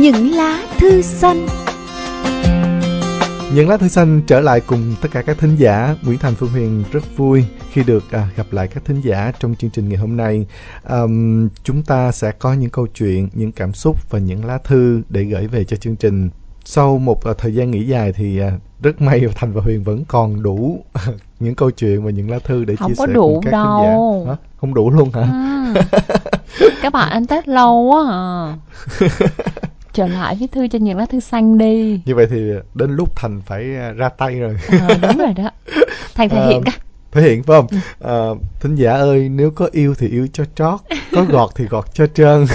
những lá thư xanh. Những lá thư xanh trở lại cùng tất cả các thính giả. Nguyễn Thành Phương Huyền rất vui khi được à, gặp lại các thính giả trong chương trình ngày hôm nay. Um, chúng ta sẽ có những câu chuyện những cảm xúc và những lá thư để gửi về cho chương trình. Sau một uh, thời gian nghỉ dài thì uh, rất may Thành và Huyền vẫn còn đủ những câu chuyện và những lá thư để không chia sẻ cùng các đâu. thính giả. Hả? không đủ luôn hả? Ừ. các bạn ăn tết lâu quá à trở lại viết thư cho những lá thư xanh đi. Như vậy thì đến lúc Thành phải à, ra tay rồi. Ờ, đúng rồi đó. Thành thể hiện cả thể hiện phải không? Ờ, thính giả ơi nếu có yêu thì yêu cho trót có gọt thì gọt cho trơn.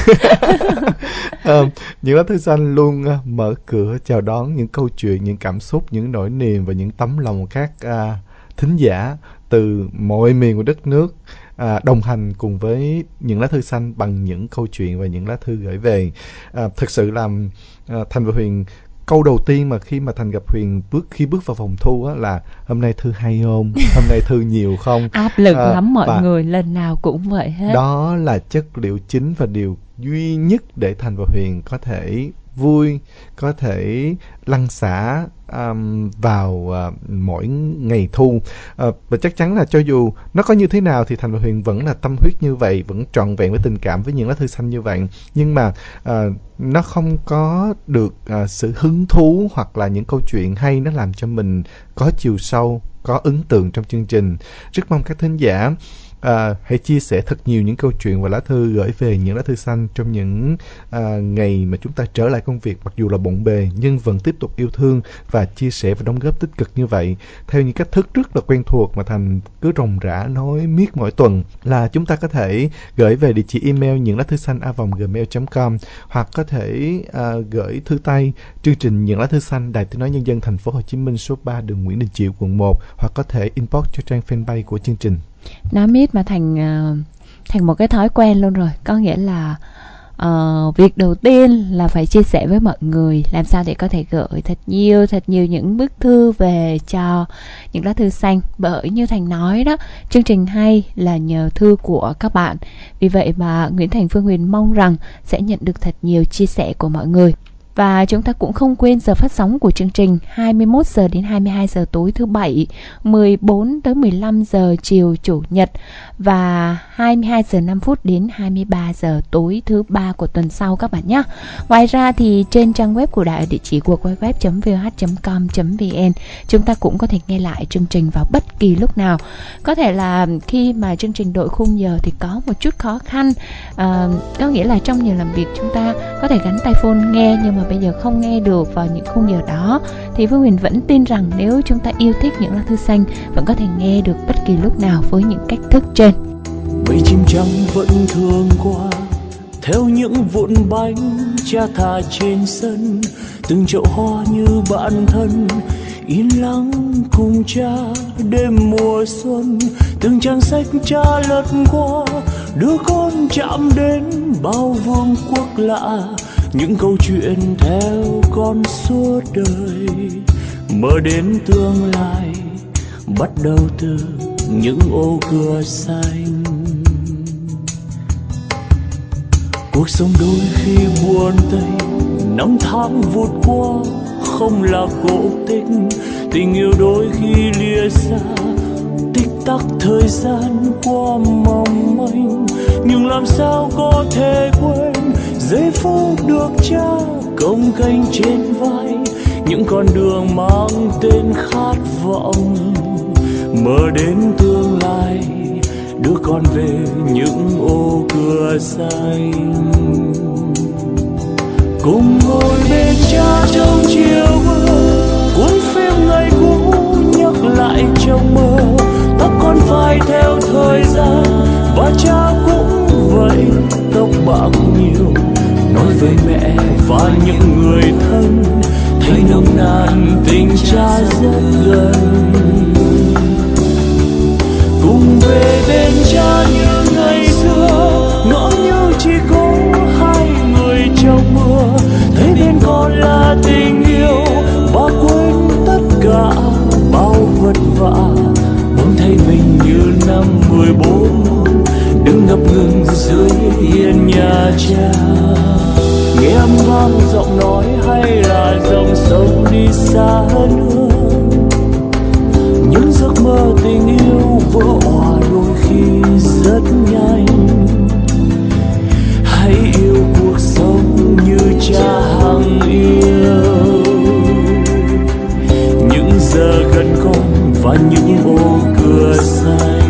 Ờ, những lá thư xanh luôn à, mở cửa chào đón những câu chuyện những cảm xúc những nỗi niềm và những tấm lòng các à, thính giả từ mọi miền của đất nước à, đồng hành cùng với những lá thư xanh bằng những câu chuyện và những lá thư gửi về. À, thực sự làm à, thành và huyền câu đầu tiên mà khi mà thành gặp huyền bước khi bước vào phòng thu á là hôm nay thư hay không? Hôm nay thư nhiều không? Áp lực Ờ, lắm mọi và- người lần nào cũng vậy hết. Đó là chất liệu chính và điều duy nhất để thành và huyền có thể vui có thể lăn xả um, vào uh, mỗi ngày thu. Uh, và chắc chắn là cho dù nó có như thế nào thì thành và huyền vẫn là tâm huyết như vậy vẫn trọn vẹn với tình cảm với những lá thư xanh như vậy. Nhưng mà uh, nó không có được uh, sự hứng thú hoặc là những câu chuyện hay nó làm cho mình có chiều sâu có ấn tượng trong chương trình. Rất mong các thính giả À, hãy chia sẻ thật nhiều những câu chuyện và lá thư gửi về những lá thư xanh trong những à, ngày mà chúng ta trở lại công việc mặc dù là bộn bề nhưng vẫn tiếp tục yêu thương và chia sẻ và đóng góp tích cực như vậy. Theo những cách thức rất là quen thuộc mà thành cứ rồng rã nói miết mỗi tuần là chúng ta có thể gửi về địa chỉ email những lá thư xanh a vòng gmail.com hoặc có thể à, gửi thư tay chương trình những lá thư xanh đài tiếng nói nhân dân thành phố Hồ Chí Minh số 3 đường Nguyễn Đình Chiểu quận 1 hoặc có thể inbox cho trang fanpage của chương trình nó mít mà thành ờ, thành một cái thói quen luôn rồi. Có nghĩa là uh, việc đầu tiên là phải chia sẻ với mọi người làm sao để có thể gửi thật nhiều thật nhiều những bức thư về cho những lá thư xanh. Bởi như thành nói đó chương trình hay là nhờ thư của các bạn. Vì vậy mà nguyễn thành phương huyền mong rằng sẽ nhận được thật nhiều chia sẻ của mọi người và chúng ta cũng không quên giờ phát sóng của chương trình 21 giờ đến 22 giờ tối thứ bảy, 14 tới 15 giờ chiều chủ nhật và 22 giờ 5 phút đến 23 giờ tối thứ ba của tuần sau các bạn nhé. Ngoài ra thì trên trang web của đài ở địa chỉ của www.vh.com.vn chúng ta cũng có thể nghe lại chương trình vào bất kỳ lúc nào. Có thể là khi mà chương trình đội khung giờ thì có một chút khó khăn à, có nghĩa là trong giờ làm việc chúng ta có thể gắn tai phone nghe nhưng mà bây giờ không nghe được vào những khung giờ đó. Thì Phương Huyền vẫn tin rằng nếu chúng ta yêu thích những lá thư xanh, vẫn có thể nghe được bất kỳ lúc nào với những cách thức trên. Mây chim trắng vẫn thường qua, theo những vụn bánh cha thả trên sân. Từng chậu hoa như bạn thân, yên lắng cùng cha đêm mùa xuân. Từng trang sách cha lật qua đứa con chạm đến bao vương quốc lạ những câu chuyện theo con suốt đời mở đến tương lai, bắt đầu từ những ô cửa xanh. Cuộc sống đôi khi buồn tênh năm tháng vụt qua không là cổ tích. Tình yêu đôi khi lìa xa, tích tắc thời gian qua mong manh. Nhưng làm sao có thể quên giây phút được cha công canh trên vai, những con đường mang tên khát vọng. Mở đến tương lai, đưa con về những ô cửa xanh. Cùng ngồi bên cha trong chiều mưa, cuốn phim ngày cũ nhắc lại trong mơ. Tóc con phải theo thời gian, và cha cũng vậy, tóc bạc nhiều nói với mẹ và những người thân, thấy nồng nàn tình cha rất gần. Cùng về bên cha như ngày xưa ngõ như chỉ có hai người trong mưa. Thấy bên con là tình yêu và quên tất cả bao vất vả. Muốn thấy mình như năm mười bốn, đứng ngập ngừng dưới hiên nhà cha em mang vang giọng nói hay là dòng sông đi xa hơn nữa những giấc mơ tình yêu vỡ òa đôi khi rất nhanh. Hãy yêu cuộc sống như cha hằng yêu. Những giờ gần con và những ô cửa xanh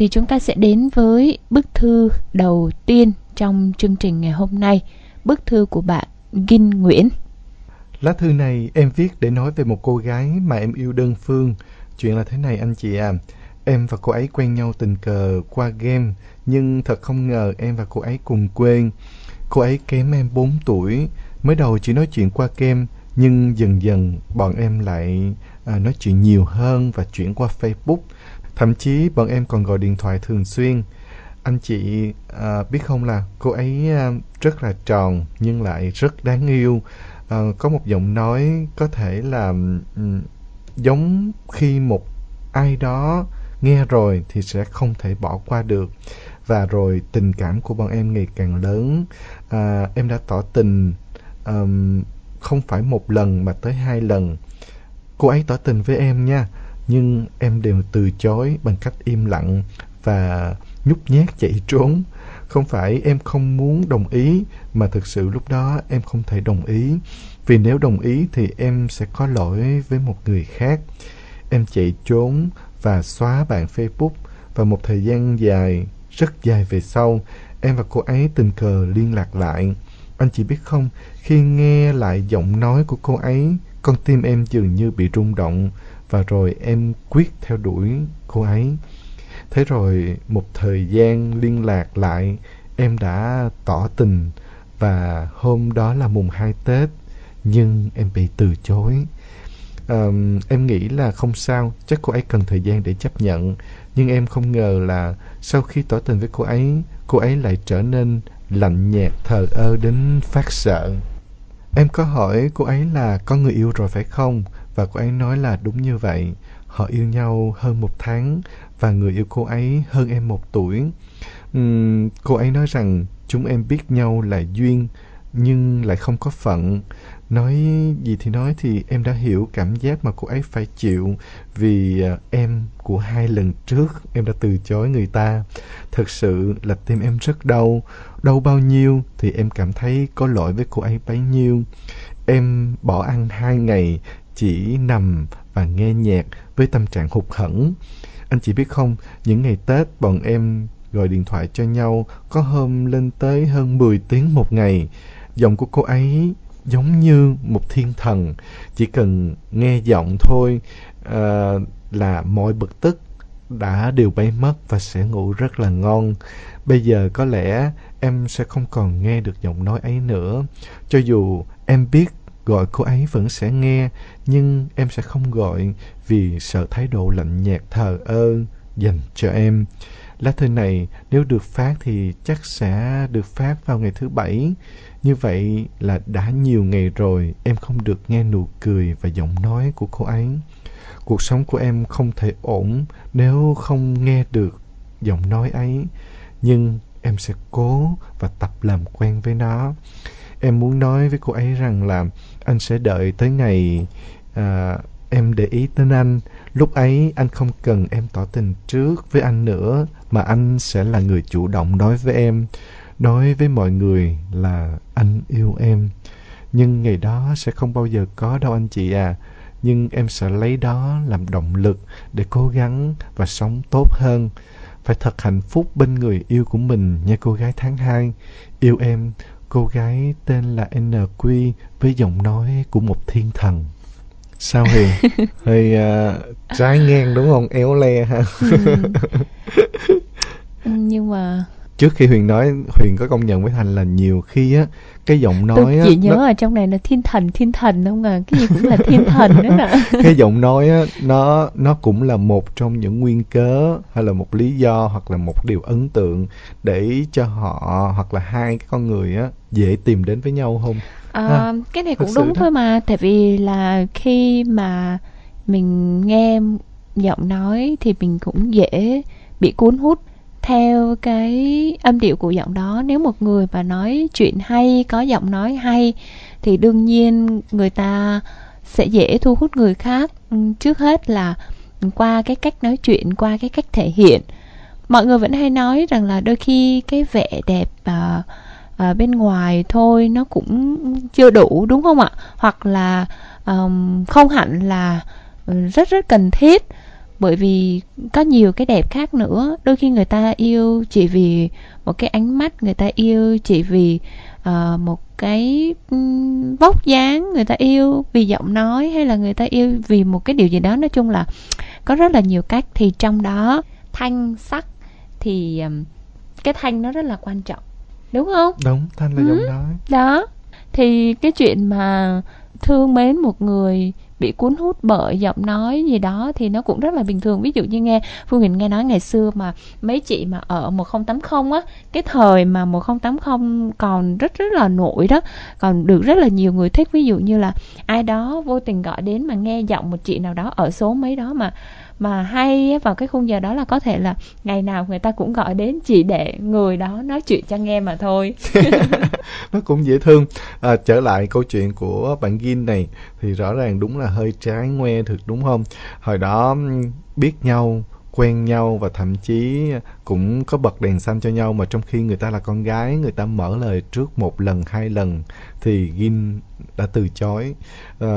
thì chúng ta sẽ đến với bức thư đầu tiên trong chương trình ngày hôm nay, bức thư của bạn Gin Nguyễn. Lá thư này em viết để nói về một cô gái mà em yêu đơn phương. Chuyện là thế này anh chị à, em và cô ấy quen nhau tình cờ qua game, nhưng thật không ngờ em và cô ấy cùng quê. Cô ấy kém em 4 tuổi, mới đầu chỉ nói chuyện qua game, nhưng dần dần bọn em lại à, nói chuyện nhiều hơn và chuyển qua Facebook. Thậm chí bọn em còn gọi điện thoại thường xuyên. Anh chị à, biết không là cô ấy à, rất là tròn nhưng lại rất đáng yêu. À, có một giọng nói có thể là um, giống khi một ai đó nghe rồi thì sẽ không thể bỏ qua được và rồi tình cảm của bọn em ngày càng lớn à, em đã tỏ tình um, không phải một lần mà tới hai lần cô ấy tỏ tình với em nha nhưng em đều từ chối bằng cách im lặng và nhút nhát chạy trốn. Không phải em không muốn đồng ý, mà thực sự lúc đó em không thể đồng ý. Vì nếu đồng ý thì em sẽ có lỗi với một người khác. Em chạy trốn và xóa bạn Facebook và một thời gian dài, rất dài về sau, em và cô ấy tình cờ liên lạc lại. Anh chị biết không, khi nghe lại giọng nói của cô ấy, con tim em dường như bị rung động và rồi em quyết theo đuổi cô ấy. Thế rồi một thời gian liên lạc lại, em đã tỏ tình và hôm đó là mùng 2 Tết, nhưng em bị từ chối. Um, em nghĩ là không sao, chắc cô ấy cần thời gian để chấp nhận. Nhưng em không ngờ là sau khi tỏ tình với cô ấy, cô ấy lại trở nên lạnh nhạt thờ ơ đến phát sợ. Em có hỏi cô ấy là có người yêu rồi phải không? Và cô ấy nói là đúng như vậy. Họ yêu nhau hơn một tháng và người yêu cô ấy hơn em một tuổi. Uhm, cô ấy nói rằng chúng em biết nhau là duyên nhưng lại không có phận. Nói gì thì nói thì em đã hiểu cảm giác mà cô ấy phải chịu vì à, em của hai lần trước em đã từ chối người ta. Thật sự là tim em rất đau. Đau bao nhiêu thì em cảm thấy có lỗi với cô ấy bấy nhiêu. Em bỏ ăn hai ngày chỉ nằm và nghe nhạc với tâm trạng hụt hẫng. Anh chị biết không những ngày tết bọn em gọi điện thoại cho nhau có hôm lên tới hơn 10 tiếng một ngày. Giọng của cô ấy giống như một thiên thần chỉ cần nghe giọng thôi à, là mọi bực tức đã đều bay mất và sẽ ngủ rất là ngon. Bây giờ có lẽ em sẽ không còn nghe được giọng nói ấy nữa. Cho dù em biết gọi cô ấy vẫn sẽ nghe, nhưng em sẽ không gọi vì sợ thái độ lạnh nhạt thờ ơ dành cho em lá thư này nếu được phát thì chắc sẽ được phát vào ngày thứ bảy như vậy là đã nhiều ngày rồi em không được nghe nụ cười và giọng nói của cô ấy. Cuộc sống của em không thể ổn nếu không nghe được giọng nói ấy. Nhưng em sẽ cố và tập làm quen với nó. Em muốn nói với cô ấy rằng là anh sẽ đợi tới ngày à, em để ý đến anh. Lúc ấy anh không cần em tỏ tình trước với anh nữa mà anh sẽ là người chủ động nói với em nói với mọi người là anh yêu em. Nhưng ngày đó sẽ không bao giờ có đâu anh chị à. Nhưng em sẽ lấy đó làm động lực để cố gắng và sống tốt hơn. Phải thật hạnh phúc bên người yêu của mình nha cô gái tháng 2 yêu em cô gái tên là NQ với giọng nói của một thiên thần. Sao hiền hơi uh, trái ngang đúng không? Éo le ha. Ừ. nhưng mà trước khi huyền nói huyền có công nhận với thành là nhiều khi á cái giọng nói tôi chỉ nhớ nó... ở trong này là thiên thần thiên thần không à cái gì cũng là thiên thần đó nè. Cái giọng nói á nó nó cũng là một trong những nguyên cớ hay là một lý do hoặc là một điều ấn tượng để cho họ hoặc là hai cái con người á dễ tìm đến với nhau không? À, à, cái này cũng đúng đó. thôi mà tại vì là khi mà mình nghe giọng nói thì mình cũng dễ bị cuốn hút theo cái âm điệu của giọng đó nếu một người mà nói chuyện hay có giọng nói hay thì đương nhiên người ta sẽ dễ thu hút người khác. Ừ, trước hết là qua cái cách nói chuyện qua cái cách thể hiện. Mọi người vẫn hay nói rằng là đôi khi cái vẻ đẹp à, à, bên ngoài thôi nó cũng chưa đủ đúng không ạ? Hoặc là um, không hẳn là rất rất cần thiết bởi vì có nhiều cái đẹp khác nữa. Đôi khi người ta yêu chỉ vì một cái ánh mắt người ta yêu chỉ vì uh, một cái um, vóc dáng người ta yêu vì giọng nói hay là người ta yêu vì một cái điều gì đó. Nói chung là có rất là nhiều cách. Thì trong đó thanh sắc thì um, cái thanh nó rất là quan trọng. Đúng không? Đúng thanh là ừ. giọng nói. đó. Thì cái chuyện mà thương mến một người bị cuốn hút bởi giọng nói gì đó thì nó cũng rất là bình thường. Ví dụ như nghe, phương huyền nghe nói ngày xưa mà mấy chị mà ở 1080 á, cái thời mà 1080 còn rất rất là nổi đó, còn được rất là nhiều người thích. Ví dụ như là ai đó vô tình gọi đến mà nghe giọng một chị nào đó ở số mấy đó mà mà hay vào cái khung giờ đó là có thể là ngày nào người ta cũng gọi đến chỉ để người đó nói chuyện cho nghe mà thôi. Nó cũng dễ thương. À, trở lại câu chuyện của bạn Gin này thì rõ ràng đúng là hơi trái ngoe thực đúng không? Hồi đó biết nhau quen nhau và thậm chí cũng có bật đèn xanh cho nhau mà trong khi người ta là con gái người ta mở lời trước một lần hai lần thì Gin đã từ chối uh,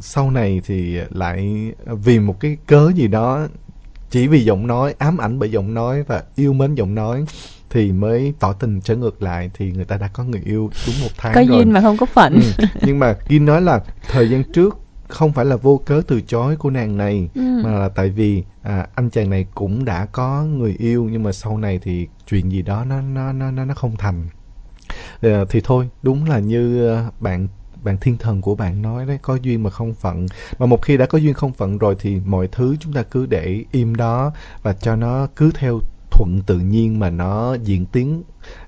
sau này thì lại vì một cái cớ gì đó chỉ vì giọng nói ám ảnh bởi giọng nói và yêu mến giọng nói thì mới tỏ tình trở ngược lại thì người ta đã có người yêu đúng một tháng có rồi. duyên mà không có phận ừ. nhưng mà Gin nói là thời gian trước không phải là vô cớ từ chối của nàng này ừ. mà là tại vì à, anh chàng này cũng đã có người yêu nhưng mà sau này thì chuyện gì đó nó nó nó nó nó không thành Ờ, thì thôi đúng là như ờ, bạn bạn thiên thần của bạn nói đấy có duyên mà không phận. Mà một khi đã có duyên không phận rồi thì mọi thứ chúng ta cứ để im đó và cho nó cứ theo thuận tự nhiên mà nó diễn tiến.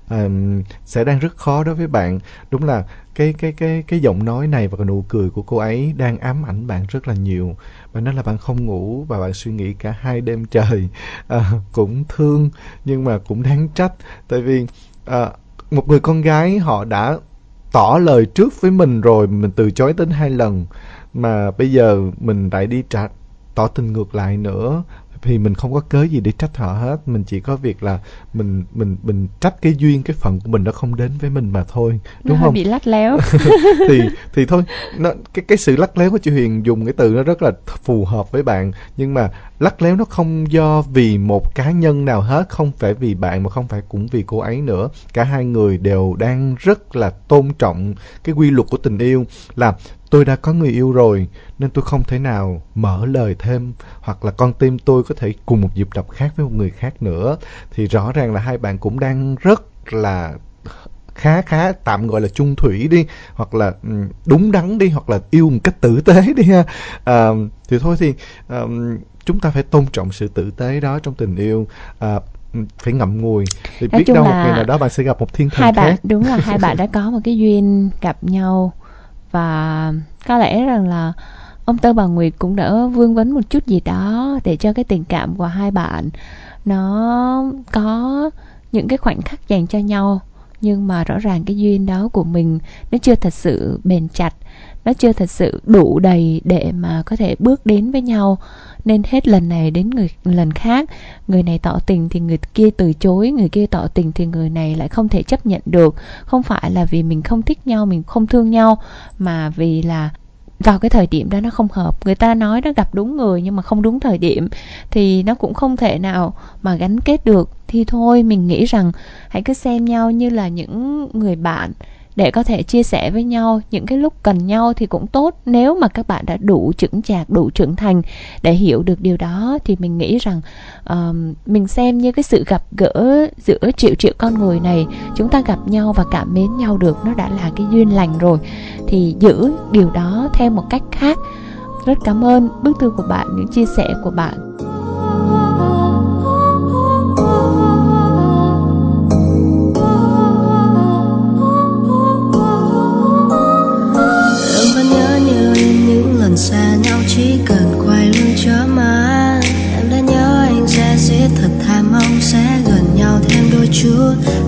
Um, sẽ đang rất khó đối với bạn. Đúng là cái cái cái cái giọng nói này và cái nụ cười của cô ấy đang ám ảnh bạn rất là nhiều. Bạn nói là bạn không ngủ và bạn suy nghĩ cả hai đêm trời. À, cũng thương nhưng mà cũng đáng trách. Tại vì à, một người con gái, họ đã tỏ lời trước với mình rồi, mình từ chối đến hai lần. Mà bây giờ mình lại đi trả, tỏ tình ngược lại nữa thì mình không có cớ gì để trách họ hết. Mình chỉ có việc là mình mình mình trách cái duyên cái phận của mình nó không đến với mình mà thôi. Đúng nó không? bị lắt léo. Thì thì thôi nó cái cái sự lắc léo của chị Huyền dùng cái từ nó rất là phù hợp với bạn. Nhưng mà lắc léo nó không do vì một cá nhân nào hết không phải vì bạn mà không phải cũng vì cô ấy nữa. Cả hai người đều đang rất là tôn trọng cái quy luật của tình yêu. Là tôi đã có người yêu rồi nên tôi không thể nào mở lời thêm hoặc là con tim tôi có thể cùng một nhịp đập khác với một người khác nữa. Thì rõ ràng là hai bạn cũng đang rất là khá khá tạm gọi là chung thủy đi hoặc là đúng đắn đi hoặc là yêu một cách tử tế đi ha. À, thì thôi thì um, chúng ta phải tôn trọng sự tử tế đó trong tình yêu. À, phải ngậm ngùi. Thì Nói biết đâu một ngày nào đó bạn sẽ gặp một thiên thần hai bạn khác. đúng là hai bạn đã có một cái duyên gặp nhau và có lẽ rằng là ông Tơ bà Nguyệt cũng đã vương vấn một chút gì đó để cho cái tình cảm của hai bạn nó có những cái khoảnh khắc dành cho nhau. Nhưng mà rõ ràng cái duyên đó của mình nó chưa thật sự bền chặt nó chưa thật sự đủ đầy để mà có thể bước đến với nhau. Nên hết lần này đến người, lần khác, người này tỏ tình thì người kia từ chối, người kia tỏ tình thì người này lại không thể chấp nhận được. Không phải là vì mình không thích nhau, mình không thương nhau, mà vì là vào cái thời điểm đó nó không hợp. Người ta nói nó gặp đúng người nhưng mà không đúng thời điểm thì nó cũng không thể nào mà gắn kết được. Thì thôi, mình nghĩ rằng hãy cứ xem nhau như là những người bạn để có thể chia sẻ với nhau. Những cái lúc cần nhau thì cũng tốt. Nếu mà các bạn đã đủ chững chạc đủ trưởng thành để hiểu được điều đó thì mình nghĩ rằng uh, mình xem như cái sự gặp gỡ giữa triệu triệu con người này chúng ta gặp nhau và cảm mến nhau được nó đã là cái duyên lành rồi. Thì giữ điều đó theo một cách khác. Rất cảm ơn. Bức thư của bạn những chia sẻ của bạn. Chúa.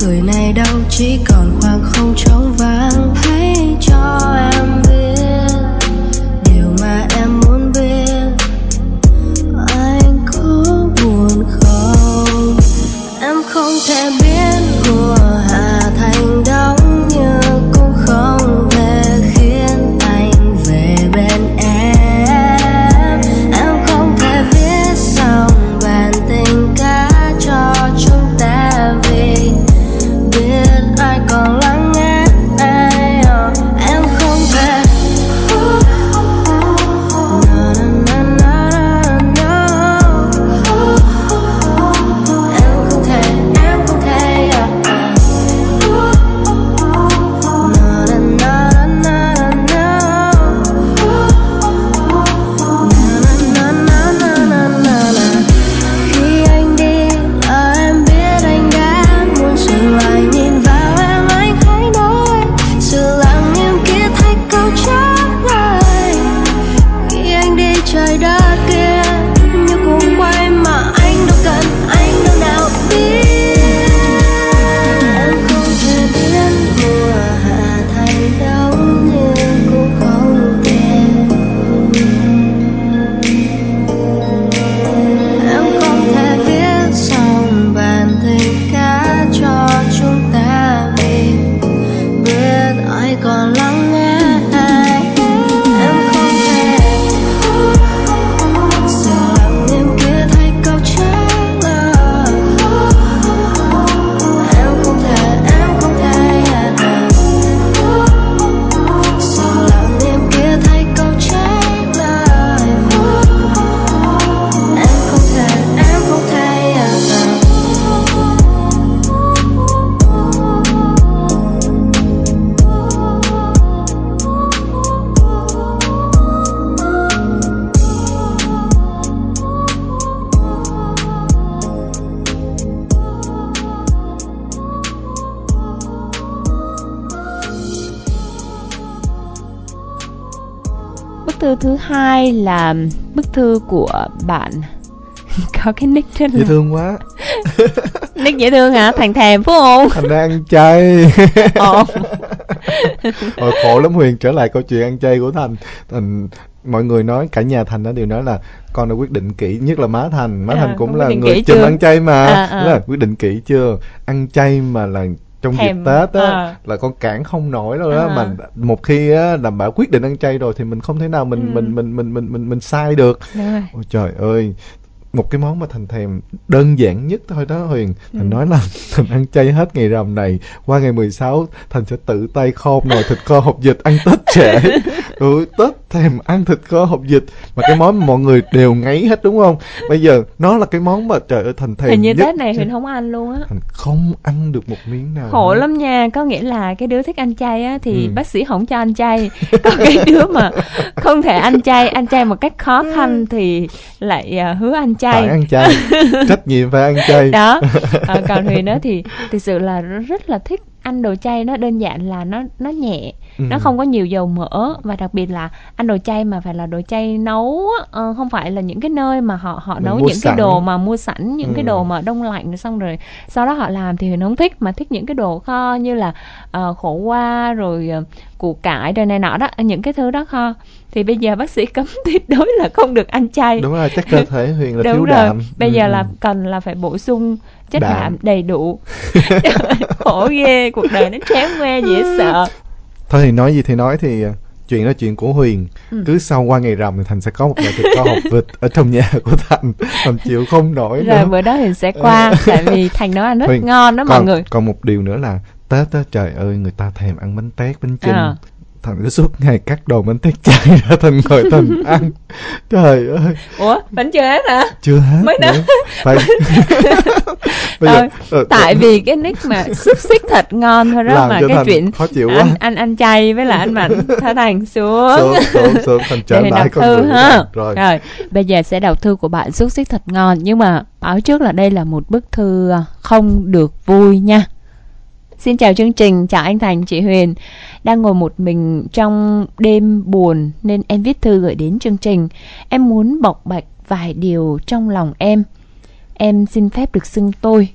cười này đâu chỉ còn khoảng không trống thứ hai là bức thư của bạn. Có cái nick rất dễ là thương quá. Nick dễ thương hả? Thành thèm phải không? Thành ra ăn chay. Hồi khổ lắm Huyền trở lại câu chuyện ăn chay của Thành. Thành mọi người nói cả nhà Thành đó đều nói là con đã quyết định kỹ nhất là má Thành. Má À, Thành cũng là người chùm ăn chay mà. À, à. Là quyết định kỹ chưa? Ăn chay mà là trong Thèm, dịp Tết á à. là con cản không nổi đâu đó À. mà một khi á là bà quyết định ăn chay rồi thì mình không thể nào mình Ừ. mình mình mình mình mình mình sai được ôi trời ơi một cái món mà thành thèm đơn giản nhất thôi đó Huyền Thành Ừ. nói là Thành ăn chay hết ngày rằm này qua ngày 16 Thành sẽ tự tay kho nồi thịt kho hộp vịt ăn Tết trễ ừ, Tết thèm ăn thịt kho hộp vịt mà cái món mà mọi người đều ngấy hết đúng không? Bây giờ nó là cái món mà trời ơi Thành thèm hình như nhất tết này huyền không ăn luôn á. Thành không ăn được một miếng nào khổ lắm nha có nghĩa là cái đứa thích ăn chay á thì Ừ. bác sĩ không cho ăn chay. Còn cái đứa mà không thể ăn chay ăn chay một cách khó khăn thì lại à, hứa ăn chay. Phải ăn chay. Trách nhiệm phải ăn chay. Đó. Ờ, còn huyền đó thì thực sự là rất là thích ăn đồ chay nó đơn giản là nó nó nhẹ Ừ. nó không có nhiều dầu mỡ và đặc biệt là ăn đồ chay mà phải là đồ chay nấu ờ, không phải là những cái nơi mà họ họ Mình nấu những cái sẵn. đồ mà mua sẵn những cái Ừ. đồ mà đông lạnh xong rồi sau đó họ làm thì huyền không thích mà thích những cái đồ kho như là ờ, khổ qua rồi ờ, củ cải rồi này nọ đó những cái thứ đó kho thì bây giờ bác sĩ cấm tuyệt đối là không được ăn chay đúng rồi chắc cơ thể Huyền là đúng thiếu rồi đạm bây Ừ, giờ ừ. là cần là phải bổ sung chất Đạm. đạm đầy đủ khổ ghê cuộc đời nó chém que dễ sợ Thôi thì nói gì thì nói thì ờ, chuyện đó chuyện của Huyền. Ừ. cứ sau qua ngày rằm thì Thành sẽ có một loại thịt kho hộp vịt ở trong nhà của Thành Thành chịu không nổi rồi nữa. bữa đó thì sẽ qua tại vì thành nấu ăn rất Huyền, ngon đó mọi còn, người. còn một điều nữa là Tết á trời ơi người ta thèm ăn bánh tét bánh chưng. Ờ. Thành cứ suốt ngày cắt đồ bánh tét chay ra Thành ngồi Thành ăn. Trời ơi. Ủa vẫn chưa hết hả? Chưa hết Mới nữa. Phải bây giờ ờ, tại vì cái nick mà xúc xích thật ngon thôi đó mà cái chuyện khó chịu quá. ăn ăn ăn chay với lại ăn mặn thả thành xuống. Xuống xuống xuống Thành trở lại đọc con thư người ha. rồi. Rồi bây giờ sẽ đọc thư của bạn xúc xích thật ngon. Nhưng mà báo trước là đây là một bức thư à, không được vui nha Xin chào chương trình, chào anh Thành, chị Huyền. Đang ngồi một mình trong đêm buồn Nên em viết thư gửi đến chương trình. Em muốn bộc bạch vài điều trong lòng em. Em xin phép được xưng tôi.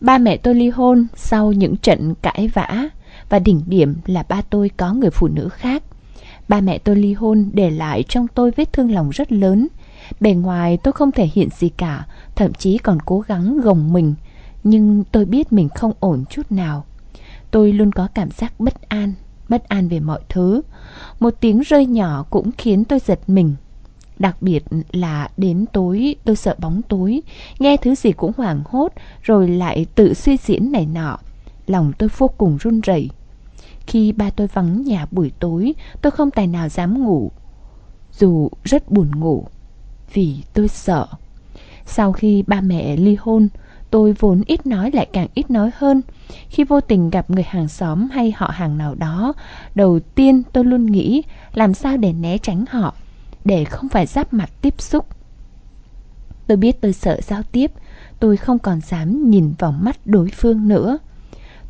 Ba mẹ tôi ly hôn sau những trận cãi vã Và đỉnh điểm là ba tôi có người phụ nữ khác. Ba mẹ tôi ly hôn để lại trong tôi vết thương lòng rất lớn. Bề ngoài tôi không thể hiện gì cả Thậm chí còn cố gắng gồng mình. Nhưng tôi biết mình không ổn chút nào. Tôi luôn có cảm giác bất an Bất an về mọi thứ. Một tiếng rơi nhỏ cũng khiến tôi giật mình. Đặc biệt là đến tối, tôi sợ bóng tối. Nghe thứ gì cũng hoảng hốt, Rồi lại tự suy diễn này nọ. Lòng tôi vô cùng run rẩy. Khi ba tôi vắng nhà buổi tối, Tôi không tài nào dám ngủ. Dù rất buồn ngủ, Vì tôi sợ. Sau khi ba mẹ ly hôn Tôi vốn ít nói lại càng ít nói hơn. Khi vô tình gặp người hàng xóm hay họ hàng nào đó, Đầu tiên tôi luôn nghĩ, Làm sao để né tránh họ, Để không phải giáp mặt tiếp xúc. Tôi biết tôi sợ giao tiếp, Tôi không còn dám nhìn vào mắt đối phương nữa.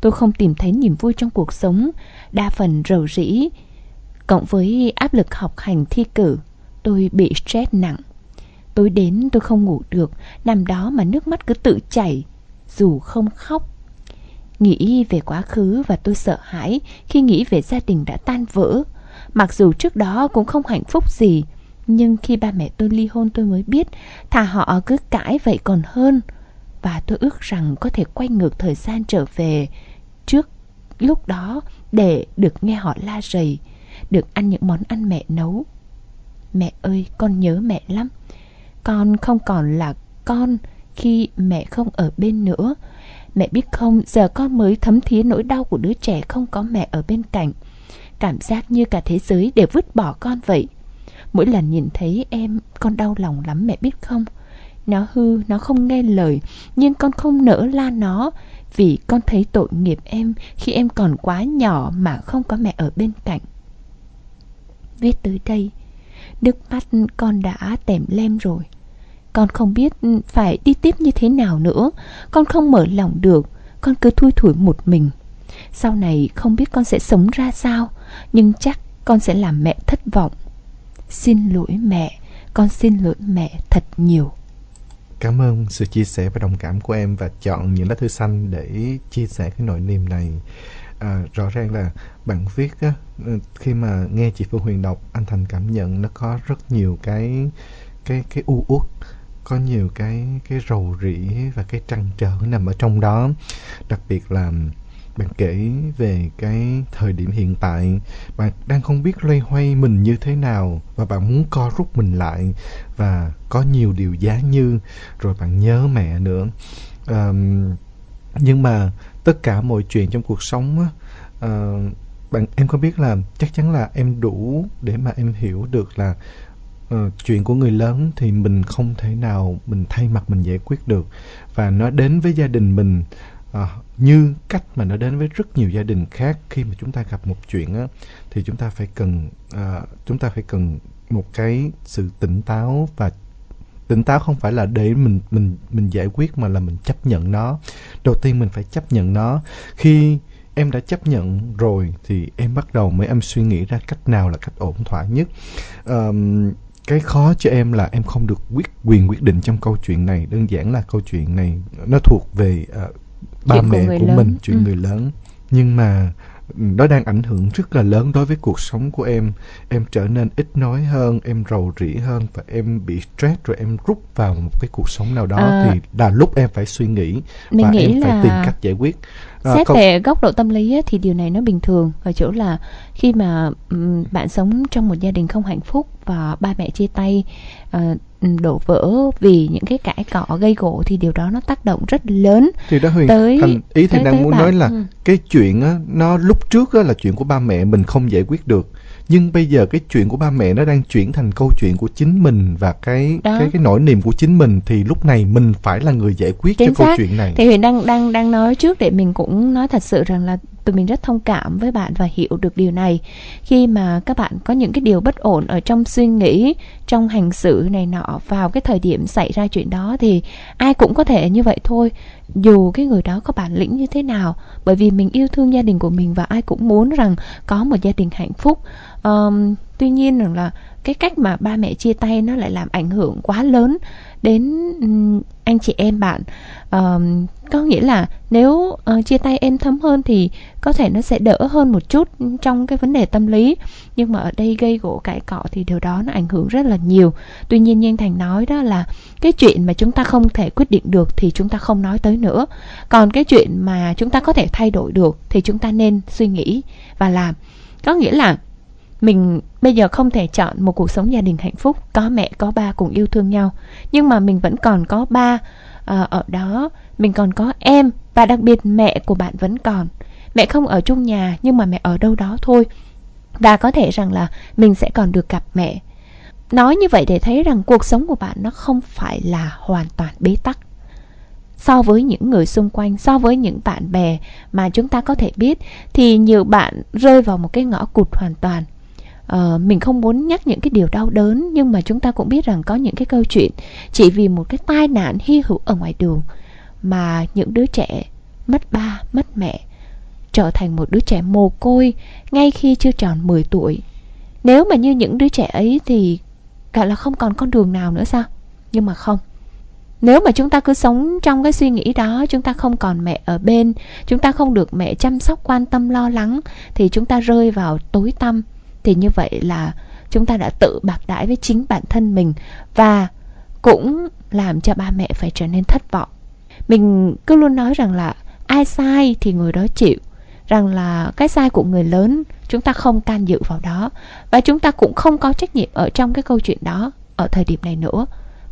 Tôi không tìm thấy niềm vui trong cuộc sống, Đa phần rầu rĩ. Cộng với áp lực học hành thi cử, Tôi bị stress nặng. Tối đến tôi không ngủ được, Nằm đó mà nước mắt cứ tự chảy, Dù không khóc. Nghĩ về quá khứ và tôi sợ hãi Khi nghĩ về gia đình đã tan vỡ. Mặc dù trước đó cũng không hạnh phúc gì, Nhưng khi ba mẹ tôi ly hôn tôi mới biết Thà họ cứ cãi vậy còn hơn. Và tôi ước rằng có thể quay ngược thời gian trở về Trước lúc đó Để được nghe họ la rầy, Được ăn những món ăn mẹ nấu. Mẹ ơi, con nhớ mẹ lắm. Con không còn là con khi mẹ không ở bên nữa. Mẹ biết không giờ con mới thấm thía nỗi đau của đứa trẻ không có mẹ ở bên cạnh. Cảm giác như cả thế giới đều vứt bỏ con vậy. Mỗi lần nhìn thấy em con đau lòng lắm mẹ biết không? Nó hư, nó không nghe lời Nhưng con không nỡ la nó Vì con thấy tội nghiệp em Khi em còn quá nhỏ mà không có mẹ ở bên cạnh. Viết tới đây Nước mắt con đã tèm lem rồi. Con không biết phải đi tiếp như thế nào nữa. Con không mở lòng được. Con cứ thui thủi một mình. Sau này không biết con sẽ sống ra sao, Nhưng chắc con sẽ làm mẹ thất vọng. Xin lỗi mẹ. Con xin lỗi mẹ thật nhiều. Cảm ơn sự chia sẻ và đồng cảm của em và chọn những lá thư xanh để chia sẻ cái nỗi niềm này. À, rõ ràng là bạn viết á, ừ, khi mà nghe chị Phương Huyền đọc, anh Thành cảm nhận nó có rất nhiều cái cái cái u uất, có nhiều cái cái rầu rĩ và cái trăn trở nằm ở trong đó. Đặc biệt là bạn kể về cái thời điểm hiện tại bạn đang không biết loay hoay mình như thế nào và bạn muốn co rút mình lại và có nhiều điều giá như rồi bạn nhớ mẹ nữa um, nhưng mà tất cả mọi chuyện trong cuộc sống á uh, bạn em có biết là chắc chắn là em đủ để mà em hiểu được là uh, chuyện của người lớn thì mình không thể nào mình thay mặt mình giải quyết được. Và nó đến với gia đình mình à, như cách mà nó đến với rất nhiều gia đình khác khi mà chúng ta gặp một chuyện á thì chúng ta phải cần à, chúng ta phải cần một cái sự tỉnh táo và tỉnh táo không phải là để mình mình mình giải quyết mà là mình chấp nhận nó. Đầu tiên mình phải chấp nhận nó. Khi em đã chấp nhận rồi thì em bắt đầu mới em suy nghĩ ra cách nào là cách ổn thỏa nhất. Um, cái khó cho em là em không được quyết quyền quyết định trong câu chuyện này. Đơn giản là câu chuyện này nó thuộc về uh, ba chuyện mẹ của, của mình chuyện ừ. người lớn. Nhưng mà nó đang ảnh hưởng rất là lớn đối với cuộc sống của em. Em trở nên ít nói hơn em rầu rĩ hơn và em bị stress rồi em rút vào một cái cuộc sống nào đó à, thì là lúc em phải suy nghĩ mình và nghĩ em phải là tìm cách giải quyết. À, xét câu... về góc độ tâm lý á, thì điều này nó bình thường ở chỗ là khi mà um, bạn sống trong một gia đình không hạnh phúc và ba mẹ chia tay uh, đổ vỡ vì những cái cãi cọ gây gỗ thì điều đó nó tác động rất lớn thì đó huyền tới thành ý thì tới, đang tới muốn bạn. nói là ừ. cái chuyện á nó lúc trước á là chuyện của ba mẹ mình không giải quyết được nhưng bây giờ cái chuyện của ba mẹ nó đang chuyển thành câu chuyện của chính mình và cái Đó. cái cái nỗi niềm của chính mình thì lúc này mình phải là người giải quyết Chính cho xác. câu chuyện này thì huyền đang đang đang nói trước để mình cũng nói thật sự rằng là tụi mình rất thông cảm với bạn và hiểu được điều này. Khi mà các bạn có những cái điều bất ổn ở trong suy nghĩ trong hành xử này nọ vào cái thời điểm xảy ra chuyện đó thì ai cũng có thể như vậy thôi. Dù cái người đó có bản lĩnh như thế nào bởi vì mình yêu thương gia đình của mình và ai cũng muốn rằng có một gia đình hạnh phúc. Um, tuy nhiên rằng là cái cách mà ba mẹ chia tay nó lại làm ảnh hưởng quá lớn đến anh chị em bạn. Um, có nghĩa là nếu uh, chia tay êm thấm hơn thì có thể nó sẽ đỡ hơn một chút trong cái vấn đề tâm lý. Nhưng mà ở đây gây gỗ cãi cọ thì điều đó nó ảnh hưởng rất là nhiều. Tuy nhiên như anh thành nói đó là cái chuyện mà chúng ta không thể quyết định được thì chúng ta không nói tới nữa. Còn cái chuyện mà chúng ta có thể thay đổi được thì chúng ta nên suy nghĩ và làm. Có nghĩa là mình bây giờ không thể chọn một cuộc sống gia đình hạnh phúc có mẹ có ba cùng yêu thương nhau. Nhưng mà mình vẫn còn có ba à, ở đó. Mình còn có em và đặc biệt mẹ của bạn vẫn còn. Mẹ không ở chung nhà nhưng mà mẹ ở đâu đó thôi. Và có thể rằng là mình sẽ còn được gặp mẹ. Nói như vậy để thấy rằng cuộc sống của bạn nó không phải là hoàn toàn bế tắc. So với những người xung quanh so với những bạn bè mà chúng ta có thể biết thì nhiều bạn rơi vào một cái ngõ cụt hoàn toàn uh, mình không muốn nhắc những cái điều đau đớn nhưng mà chúng ta cũng biết rằng có những cái câu chuyện chỉ vì một cái tai nạn hy hữu ở ngoài đường mà những đứa trẻ mất ba mất mẹ trở thành một đứa trẻ mồ côi ngay khi chưa tròn 10 tuổi. Nếu mà như những đứa trẻ ấy thì gọi là không còn con đường nào nữa sao? Nhưng mà không. Nếu mà chúng ta cứ sống trong cái suy nghĩ đó chúng ta không còn mẹ ở bên chúng ta không được mẹ chăm sóc quan tâm lo lắng thì chúng ta rơi vào tối tăm thì như vậy là chúng ta đã tự bạc đãi với chính bản thân mình và cũng làm cho ba mẹ phải trở nên thất vọng. Mình cứ luôn nói rằng là ai sai thì người đó chịu, rằng là cái sai của người lớn chúng ta không can dự vào đó và chúng ta cũng không có trách nhiệm ở trong cái câu chuyện đó ở thời điểm này nữa.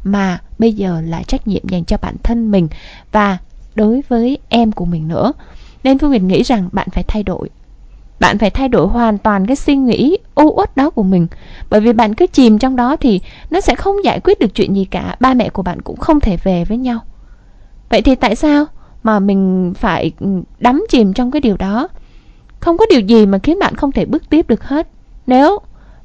Mà bây giờ là trách nhiệm dành cho bản thân mình và đối với em của mình nữa. Nên phương huyền nghĩ rằng bạn phải thay đổi bạn phải thay đổi hoàn toàn cái suy nghĩ, u uất đó của mình. Bởi vì bạn cứ chìm trong đó thì nó sẽ không giải quyết được chuyện gì cả, ba mẹ của bạn cũng không thể về với nhau. Vậy thì tại sao mà mình phải ừ, đắm chìm trong cái điều đó? Không có điều gì mà khiến bạn không thể bước tiếp được hết. Nếu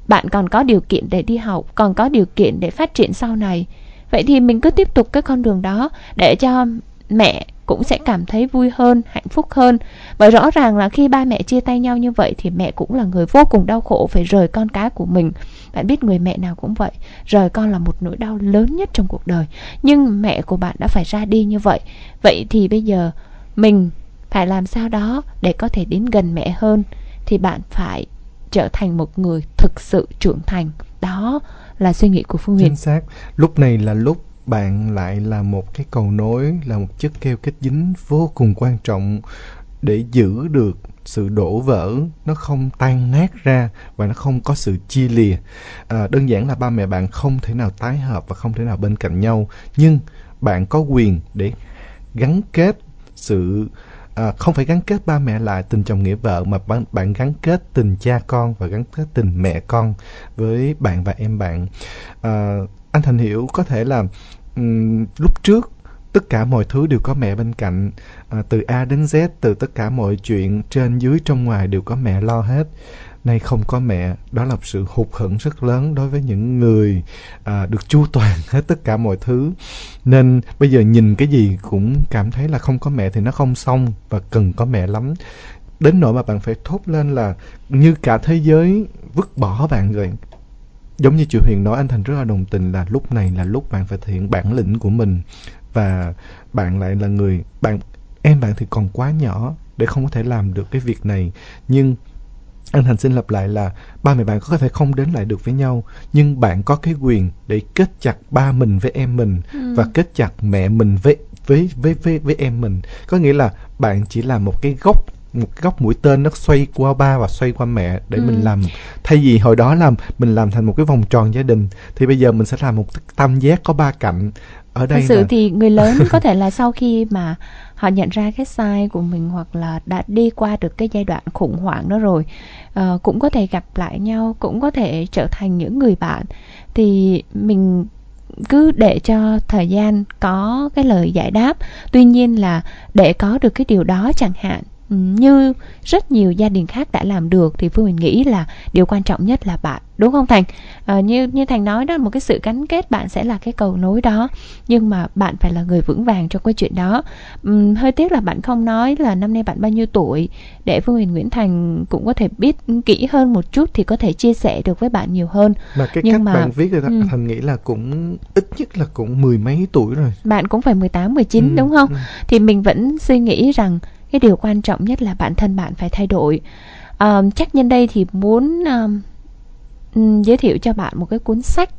bạn còn có điều kiện để đi học, còn có điều kiện để phát triển sau này, vậy thì mình cứ tiếp tục cái con đường đó để cho mẹ cũng sẽ cảm thấy vui hơn, hạnh phúc hơn. Bởi rõ ràng là khi ba mẹ chia tay nhau như vậy thì mẹ cũng là người vô cùng đau khổ phải rời con cái của mình. Bạn biết người mẹ nào cũng vậy, rời con là một nỗi đau lớn nhất trong cuộc đời. Nhưng mẹ của bạn đã phải ra đi như vậy. Vậy thì bây giờ mình phải làm sao đó để có thể đến gần mẹ hơn thì bạn phải trở thành một người thực sự trưởng thành. Đó là suy nghĩ của phương huyền. Chính xác. Lúc này là lúc bạn lại là một cái cầu nối là một chất keo kết dính vô cùng quan trọng để giữ được sự đổ vỡ. Nó không tan nát ra và nó không có sự chia lìa. À, đơn giản là ba mẹ bạn không thể nào tái hợp và không thể nào bên cạnh nhau nhưng bạn có quyền để gắn kết sự à, không phải gắn kết ba mẹ lại tình chồng nghĩa vợ mà bạn, bạn gắn kết tình cha con và gắn kết tình mẹ con với bạn và em bạn. À, anh thành hiểu có thể là um, lúc trước tất cả mọi thứ đều có mẹ bên cạnh. À, từ A đến Z từ tất cả mọi chuyện trên dưới trong ngoài đều có mẹ lo hết. Nay không có mẹ đó là một sự hụt hẫng rất lớn đối với những người à, được chu toàn hết tất cả mọi thứ. Nên bây giờ nhìn cái gì cũng cảm thấy là không có mẹ thì nó không xong và cần có mẹ lắm. Đến nỗi mà bạn phải thốt lên là như cả thế giới vứt bỏ bạn rồi. Giống như chị Huyền nói anh Thành rất là đồng tình là lúc này là lúc bạn phải thể hiện bản lĩnh của mình và bạn lại là người bạn em bạn thì còn quá nhỏ để không có thể làm được cái việc này nhưng anh Thành xin lặp lại là ba mẹ bạn có thể không đến lại được với nhau nhưng bạn có cái quyền để kết chặt ba mình với em mình ừ. và kết chặt mẹ mình với với với với với em mình có nghĩa là bạn chỉ là một cái gốc một cái góc mũi tên nó xoay qua ba và xoay qua mẹ để ừ. mình làm thay vì hồi đó làm mình làm thành một cái vòng tròn gia đình thì bây giờ mình sẽ làm một tam giác có ba cạnh ở đây thực sự là... thì người lớn có thể là sau khi mà họ nhận ra cái sai của mình hoặc là đã đi qua được cái giai đoạn khủng hoảng đó rồi uh, cũng có thể gặp lại nhau cũng có thể trở thành những người bạn thì mình cứ để cho thời gian có cái lời giải đáp. Tuy nhiên là để có được cái điều đó chẳng hạn như rất nhiều gia đình khác đã làm được thì phương mình nghĩ là điều quan trọng nhất là bạn đúng không thành? À, như như thành nói đó một cái sự gắn kết bạn sẽ là cái cầu nối đó nhưng mà bạn phải là người vững vàng trong cái chuyện đó. Uhm, hơi tiếc là bạn không nói là năm nay bạn bao nhiêu tuổi để phương huyền nguyễn thành cũng có thể biết kỹ hơn một chút thì có thể chia sẻ được với bạn nhiều hơn. Mà cái nhưng cách mà, bạn viết thì um, thành nghĩ là cũng ít nhất là cũng mười mấy tuổi rồi. Bạn cũng phải 18 19 ừ, đúng không? ừ. thì mình vẫn suy nghĩ rằng cái điều quan trọng nhất là bản thân bạn phải thay đổi. À, chắc nhân đây thì muốn um, giới thiệu cho bạn một cái cuốn sách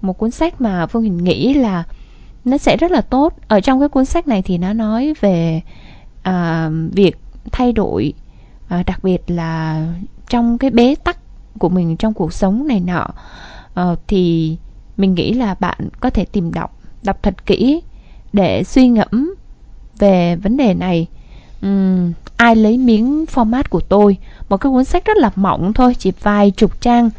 một cuốn sách mà phương hình nghĩ là nó sẽ rất là tốt. Ở trong cái cuốn sách này thì nó nói về uh, việc thay đổi uh, đặc biệt là trong cái bế tắc của mình trong cuộc sống này nọ. Uh, thì mình nghĩ là bạn có thể tìm đọc đọc thật kỹ để suy ngẫm về vấn đề này um, ai lấy miếng format của tôi? Một cái cuốn sách rất là mỏng thôi chỉ vài chục trang.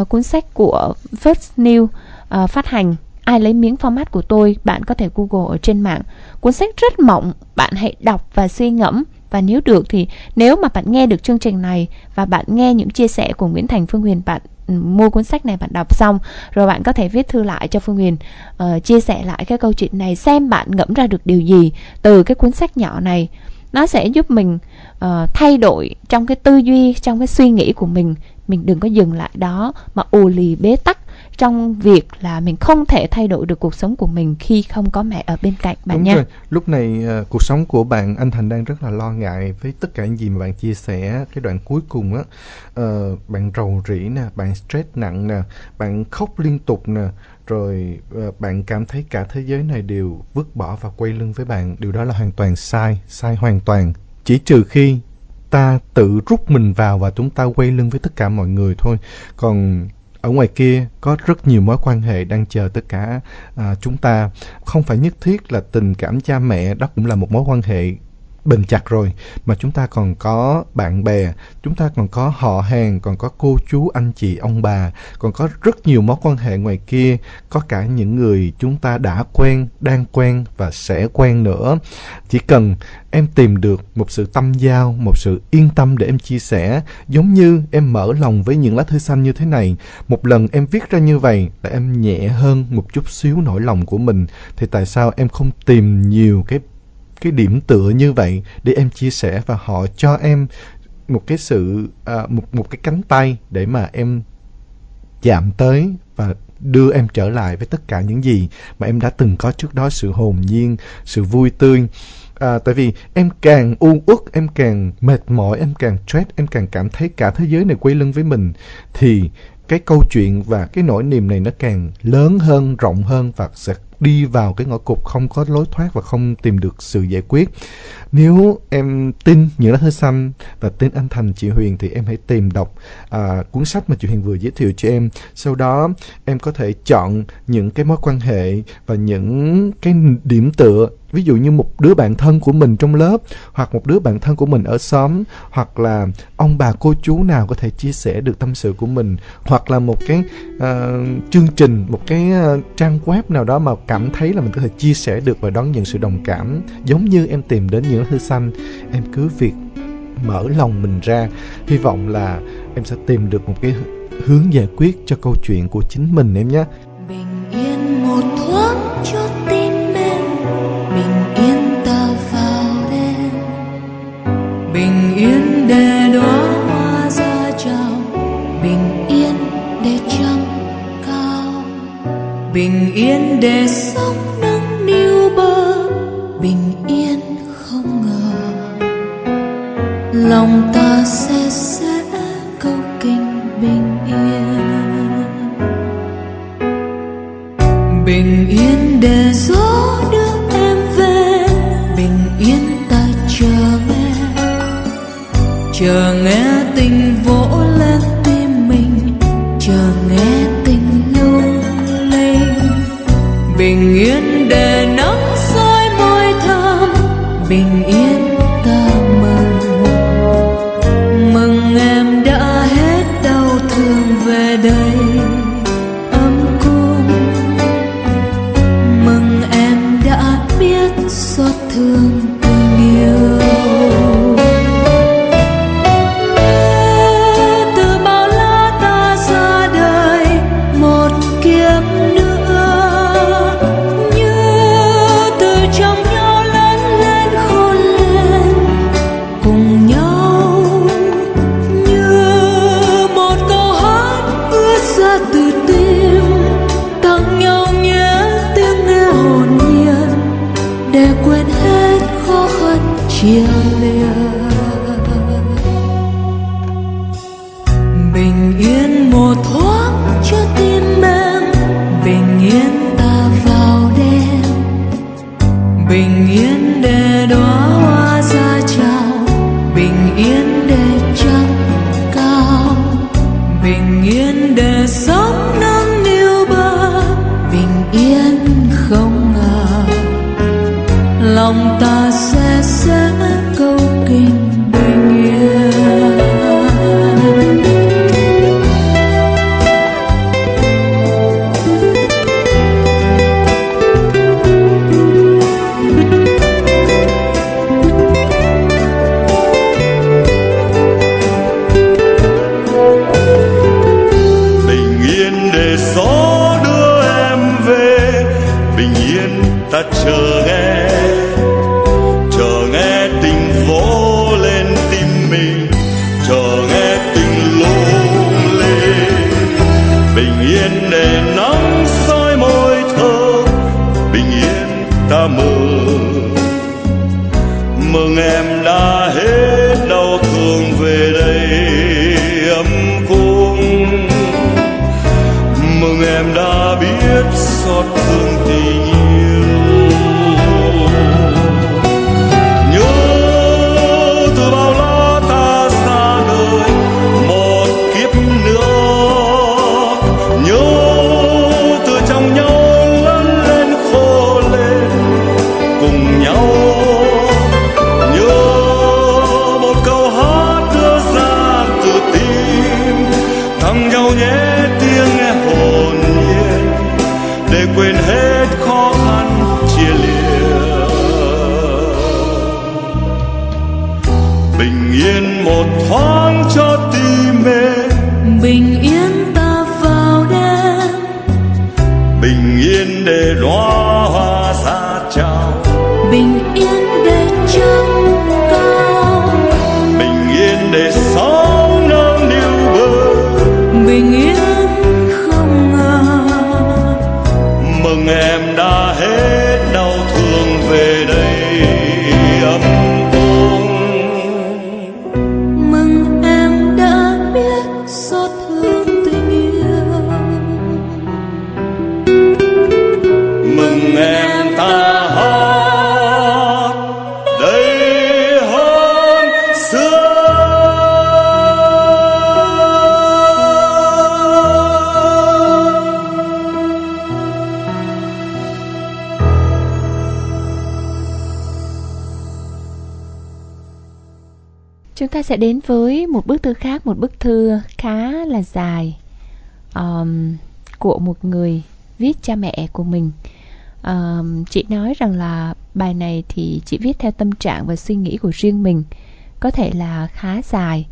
Uh, cuốn sách của First New uh, phát hành. Ai lấy miếng format của tôi bạn có thể google ở trên mạng. Cuốn sách rất mỏng bạn hãy đọc và suy ngẫm. Và nếu được thì nếu mà bạn nghe được chương trình này và bạn nghe những chia sẻ của Nguyễn Thành Phương Huyền bạn mua cuốn sách này bạn đọc xong rồi bạn có thể viết thư lại cho Phương Huyền uh, chia sẻ lại cái câu chuyện này xem bạn ngẫm ra được điều gì từ cái cuốn sách nhỏ này nó sẽ giúp mình uh, thay đổi trong cái tư duy trong cái suy nghĩ của mình mình đừng có dừng lại đó mà ù lì bế tắc trong việc là mình không thể thay đổi được cuộc sống của mình khi không có mẹ ở bên cạnh bạn Đúng nha. Rồi. Lúc này uh, cuộc sống của bạn anh Thành đang rất là lo ngại với tất cả những gì mà bạn chia sẻ cái đoạn cuối cùng á. Uh, bạn rầu rĩ nè, bạn stress nặng nè, bạn khóc liên tục nè, rồi ờ, bạn cảm thấy cả thế giới này đều vứt bỏ và quay lưng với bạn. Điều đó là hoàn toàn sai sai hoàn toàn. Chỉ trừ khi ta tự rút mình vào và chúng ta quay lưng với tất cả mọi người thôi. Còn ở ngoài kia có rất nhiều mối quan hệ đang chờ tất cả à, chúng ta. Không phải nhất thiết là tình cảm cha mẹ đó cũng là một mối quan hệ bền chặt rồi. Mà chúng ta còn có bạn bè, chúng ta còn có họ hàng, còn có cô chú, anh chị, ông bà, còn có rất nhiều mối quan hệ ngoài kia, có cả những người chúng ta đã quen, đang quen và sẽ quen nữa. Chỉ cần em tìm được một sự tâm giao, một sự yên tâm để em chia sẻ, giống như em mở lòng với những lá thư xanh như thế này. Một lần em viết ra như vậy là em nhẹ hơn một chút xíu nỗi lòng của mình. Thì tại sao em không tìm nhiều cái cái điểm tựa như vậy để em chia sẻ và họ cho em một cái sự à, một một cái cánh tay để mà em chạm tới và đưa em trở lại với tất cả những gì mà em đã từng có trước đó sự hồn nhiên sự vui tươi. À, tại vì em càng u uất em càng mệt mỏi em càng stress em càng cảm thấy cả thế giới này quay lưng với mình thì cái câu chuyện và cái nỗi niềm này nó càng lớn hơn rộng hơn và sẽ đi vào cái ngõ cụt không có lối thoát và không tìm được sự giải quyết. Nếu em tin những lá thư xanh và tin anh thành chị huyền thì em hãy tìm đọc à, cuốn sách mà chị huyền vừa giới thiệu cho em. Sau đó em có thể chọn những cái mối quan hệ và những cái điểm tựa ví dụ như một đứa bạn thân của mình trong lớp hoặc một đứa bạn thân của mình ở xóm hoặc là ông bà cô chú nào có thể chia sẻ được tâm sự của mình hoặc là một cái uh, chương trình một cái uh, trang web nào đó mà cảm thấy là mình có thể chia sẻ được và đón nhận sự đồng cảm. Giống như em tìm đến những thư xanh em cứ việc mở lòng mình ra. Hy vọng là em sẽ tìm được một cái hướng giải quyết cho câu chuyện của chính mình em nhé. Bình yên một thoáng cho tim bình yên để đóa hoa ra chào bình yên để trăng cao. Bình yên để sóng nâng niu bờ. Bình yên không ngờ. Lòng ta sẽ sẽ my. Sẽ đến với một bức thư khác một bức thư khá là dài um, của một người viết cha mẹ của mình. Um, chị nói rằng là bài này thì chị viết theo tâm trạng và suy nghĩ của riêng mình có thể là khá dài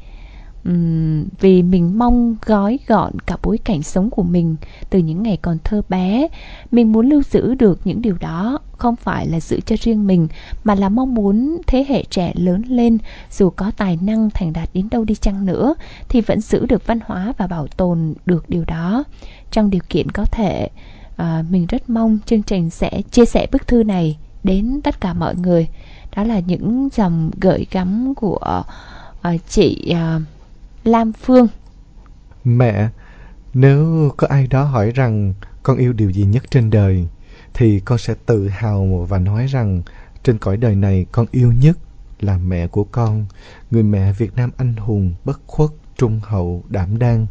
um, vì mình mong gói gọn cả bối cảnh sống của mình từ những ngày còn thơ bé mình muốn lưu giữ được những điều đó không phải là giữ cho riêng mình mà là mong muốn thế hệ trẻ lớn lên dù có tài năng thành đạt đến đâu đi chăng nữa thì vẫn giữ được văn hóa và bảo tồn được điều đó. Trong điều kiện có thể à, mình rất mong chương trình sẽ chia sẻ bức thư này đến tất cả mọi người. Đó là những dòng gợi gắm của uh, chị uh, Lam Phương Mẹ, nếu có ai đó hỏi rằng con yêu điều gì nhất trên đời thì con sẽ tự hào và nói rằng trên cõi đời này con yêu nhất là mẹ của con, người mẹ Việt Nam anh hùng, bất khuất, trung hậu, đảm đang.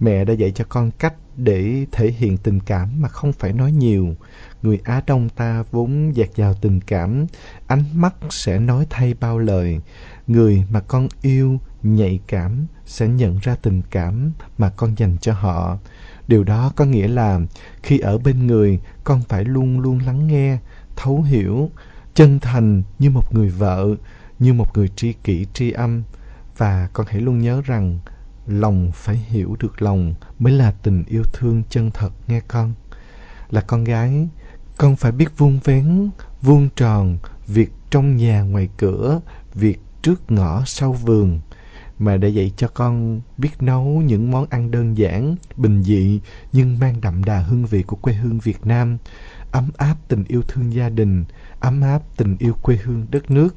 Mẹ đã dạy cho con cách để thể hiện tình cảm mà không phải nói nhiều. Người Á Đông ta vốn dạt dào tình cảm, ánh mắt sẽ nói thay bao lời. Người mà con yêu, nhạy cảm sẽ nhận ra tình cảm mà con dành cho họ. Điều đó có nghĩa là khi ở bên người, con phải luôn luôn lắng nghe, thấu hiểu, chân thành như một người vợ, như một người tri kỷ tri âm. Và con hãy luôn nhớ rằng lòng phải hiểu được lòng mới là tình yêu thương chân thật nghe con. Là con gái, con phải biết vuông vén, vuông tròn, việc trong nhà ngoài cửa, việc trước ngõ sau vườn mà để dạy cho con biết nấu những món ăn đơn giản, bình dị nhưng mang đậm đà hương vị của quê hương Việt Nam, ấm áp tình yêu thương gia đình, ấm áp tình yêu quê hương đất nước.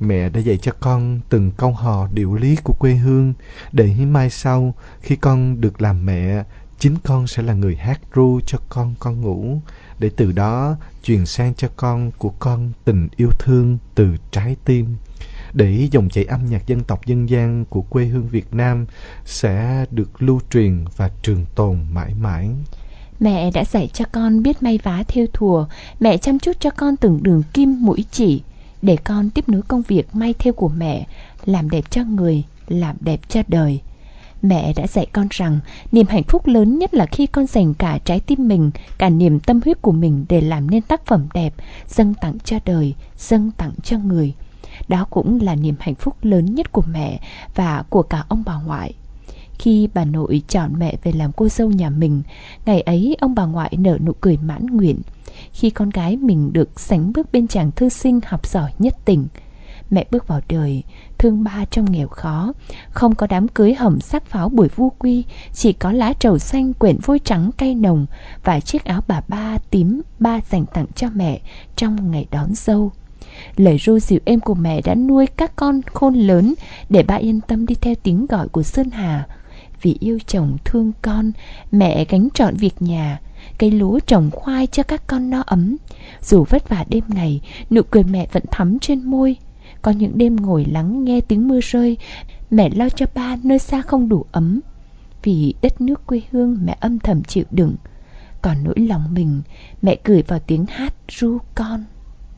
Mẹ đã dạy cho con từng câu hò điệu lý của quê hương. Để mai sau khi con được làm mẹ, chính con sẽ là người hát ru cho con con ngủ. Để từ đó truyền sang cho con của con tình yêu thương từ trái tim để dòng chảy âm nhạc dân tộc dân gian của quê hương Việt Nam sẽ được lưu truyền và trường tồn mãi mãi. Mẹ đã dạy cho con biết may vá theo thùa, mẹ chăm chút cho con từng đường kim mũi chỉ, để con tiếp nối công việc may theo của mẹ, làm đẹp cho người, làm đẹp cho đời. Mẹ đã dạy con rằng niềm hạnh phúc lớn nhất là khi con dành cả trái tim mình, cả niềm tâm huyết của mình để làm nên tác phẩm đẹp, dâng tặng cho đời, dâng tặng cho người. Đó cũng là niềm hạnh phúc lớn nhất của mẹ và của cả ông bà ngoại. Khi bà nội chọn mẹ về làm cô dâu nhà mình, ngày ấy ông bà ngoại nở nụ cười mãn nguyện. Khi con gái mình được sánh bước bên chàng thư sinh học giỏi nhất tỉnh, mẹ bước vào đời, thương ba trong nghèo khó, không có đám cưới hầm sắc pháo buổi vu quy, chỉ có lá trầu xanh quyển vôi trắng cay nồng và chiếc áo bà ba tím ba dành tặng cho mẹ trong ngày đón dâu. Lời ru dịu êm của mẹ đã nuôi các con khôn lớn để ba yên tâm đi theo tiếng gọi của Sơn Hà. Vì yêu chồng thương con, mẹ gánh trọn việc nhà, cây lúa trồng khoai cho các con no ấm. Dù vất vả đêm ngày, nụ cười mẹ vẫn thắm trên môi. Có những đêm ngồi lắng nghe tiếng mưa rơi, mẹ lo cho ba nơi xa không đủ ấm. Vì đất nước quê hương mẹ âm thầm chịu đựng. Còn nỗi lòng mình, mẹ cười vào tiếng hát ru con.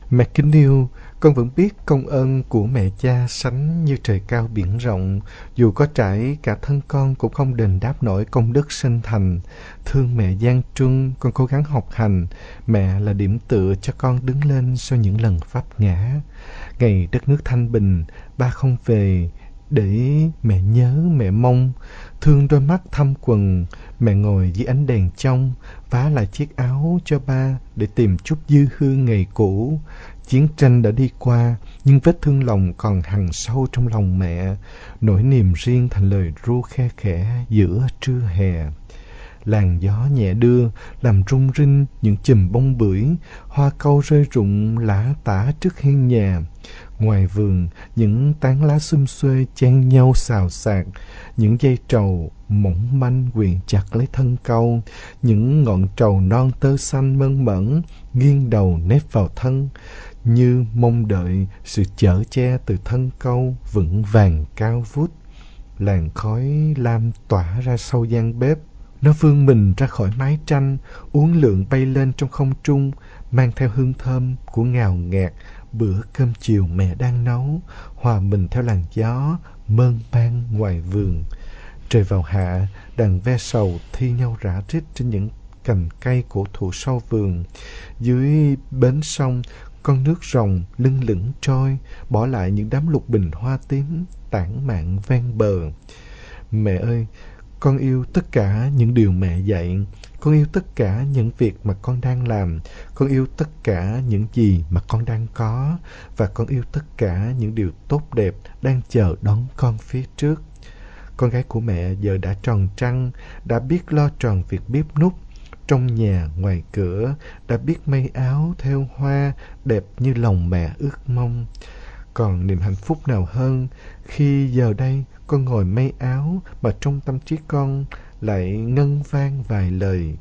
Mẹ kính yêu, con vẫn biết công ơn của mẹ cha sánh như trời cao biển rộng. Dù có trải cả thân con cũng không đền đáp nổi công đức sinh thành. Thương mẹ gian truân, con cố gắng học hành. Mẹ là điểm tựa cho con đứng lên sau những lần pháp ngã. Ngày đất nước thanh bình, ba không về, để mẹ nhớ mẹ mong thương đôi mắt thăm quần mẹ ngồi dưới ánh đèn trong, vá lại chiếc áo cho ba để tìm chút dư hương ngày cũ. Chiến tranh đã đi qua, nhưng vết thương lòng còn hằn sâu trong lòng mẹ. Nỗi niềm riêng thành lời ru khe khẽ giữa trưa hè. Làn gió nhẹ đưa, làm rung rinh những chùm bông bưởi, hoa câu rơi rụng lã tả trước hiên nhà. Ngoài vườn, những tán lá xum xuê chen nhau xào xạc, những dây trầu mỏng manh quyện chặt lấy thân câu, những ngọn trầu non tơ xanh mơn mởn nghiêng đầu nép vào thân, như mong đợi sự chở che từ thân câu vững vàng cao vút. Làn khói lam tỏa ra sau gian bếp, nó vươn mình ra khỏi mái tranh, uốn lượn bay lên trong không trung, mang theo hương thơm của ngào ngạt bữa cơm chiều mẹ đang nấu, hòa mình theo làn gió, mơn man ngoài vườn. Trời vào hạ, đàn ve sầu thi nhau rã rít trên những cành cây cổ thụ sau vườn. Dưới bến sông, con nước rồng lưng lửng trôi, bỏ lại những đám lục bình hoa tím tản mạn ven bờ. Mẹ ơi, con yêu tất cả những điều mẹ dạy. Con yêu tất cả những việc mà con đang làm. Con yêu tất cả những gì mà con đang có. Và con yêu tất cả những điều tốt đẹp đang chờ đón con phía trước. Con gái của mẹ giờ đã tròn trăng, đã biết lo tròn việc bếp nút. Trong nhà, ngoài cửa, đã biết may áo theo hoa đẹp như lòng mẹ ước mong. Còn niềm hạnh phúc nào hơn khi giờ đây con ngồi may áo mà trong tâm trí con lại ngân vang vài lời.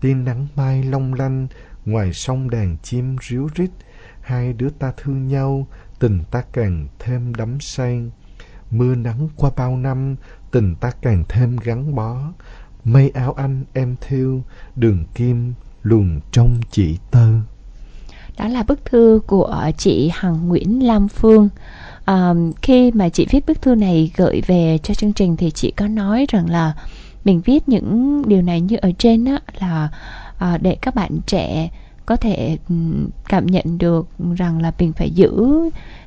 Tia nắng mai long lanh, ngoài sông đàn chim ríu rít, hai đứa ta thương nhau, tình ta càng thêm đắm say. Mưa nắng qua bao năm, tình ta càng thêm gắn bó. Mây áo anh em thiêu, đường kim luồn trong chỉ tơ. Đó là bức thư của chị Hằng Nguyễn Lam Phương. À, khi mà chị viết bức thư này gửi về cho chương trình thì chị có nói rằng là mình viết những điều này như ở trên đó là à, để các bạn trẻ có thể ừ, cảm nhận được rằng là mình phải giữ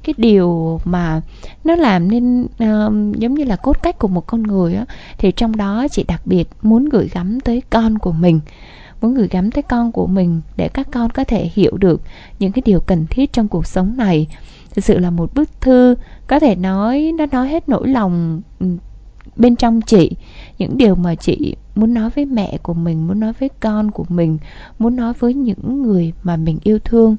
cái điều mà nó làm nên uh, giống như là cốt cách của một con người á. Thì trong đó chị đặc biệt muốn gửi gắm tới con của mình muốn gửi gắm tới con của mình để các con có thể hiểu được những cái điều cần thiết trong cuộc sống này. Thực sự là một bức thư có thể nói nó nói hết nỗi lòng ừ, bên trong chị những điều mà chị muốn nói với mẹ của mình muốn nói với con của mình muốn nói với những người mà mình yêu thương.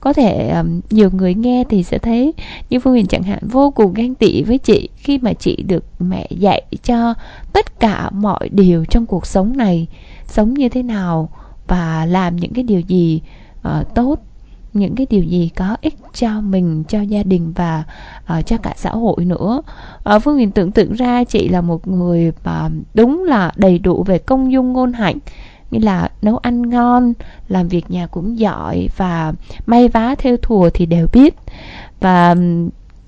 Có thể um, nhiều người nghe thì sẽ thấy như phương huyền chẳng hạn vô cùng ganh tị với chị khi mà chị được mẹ dạy cho tất cả mọi điều trong cuộc sống này sống như thế nào và làm những cái điều gì uh, tốt những cái điều gì có ích cho mình cho gia đình và uh, cho cả xã hội nữa. Uh, phương huyền tưởng tượng ra chị là một người uh, đúng là đầy đủ về công dung ngôn hạnh như là nấu ăn ngon làm việc nhà cũng giỏi và may vá theo thùa thì đều biết. Và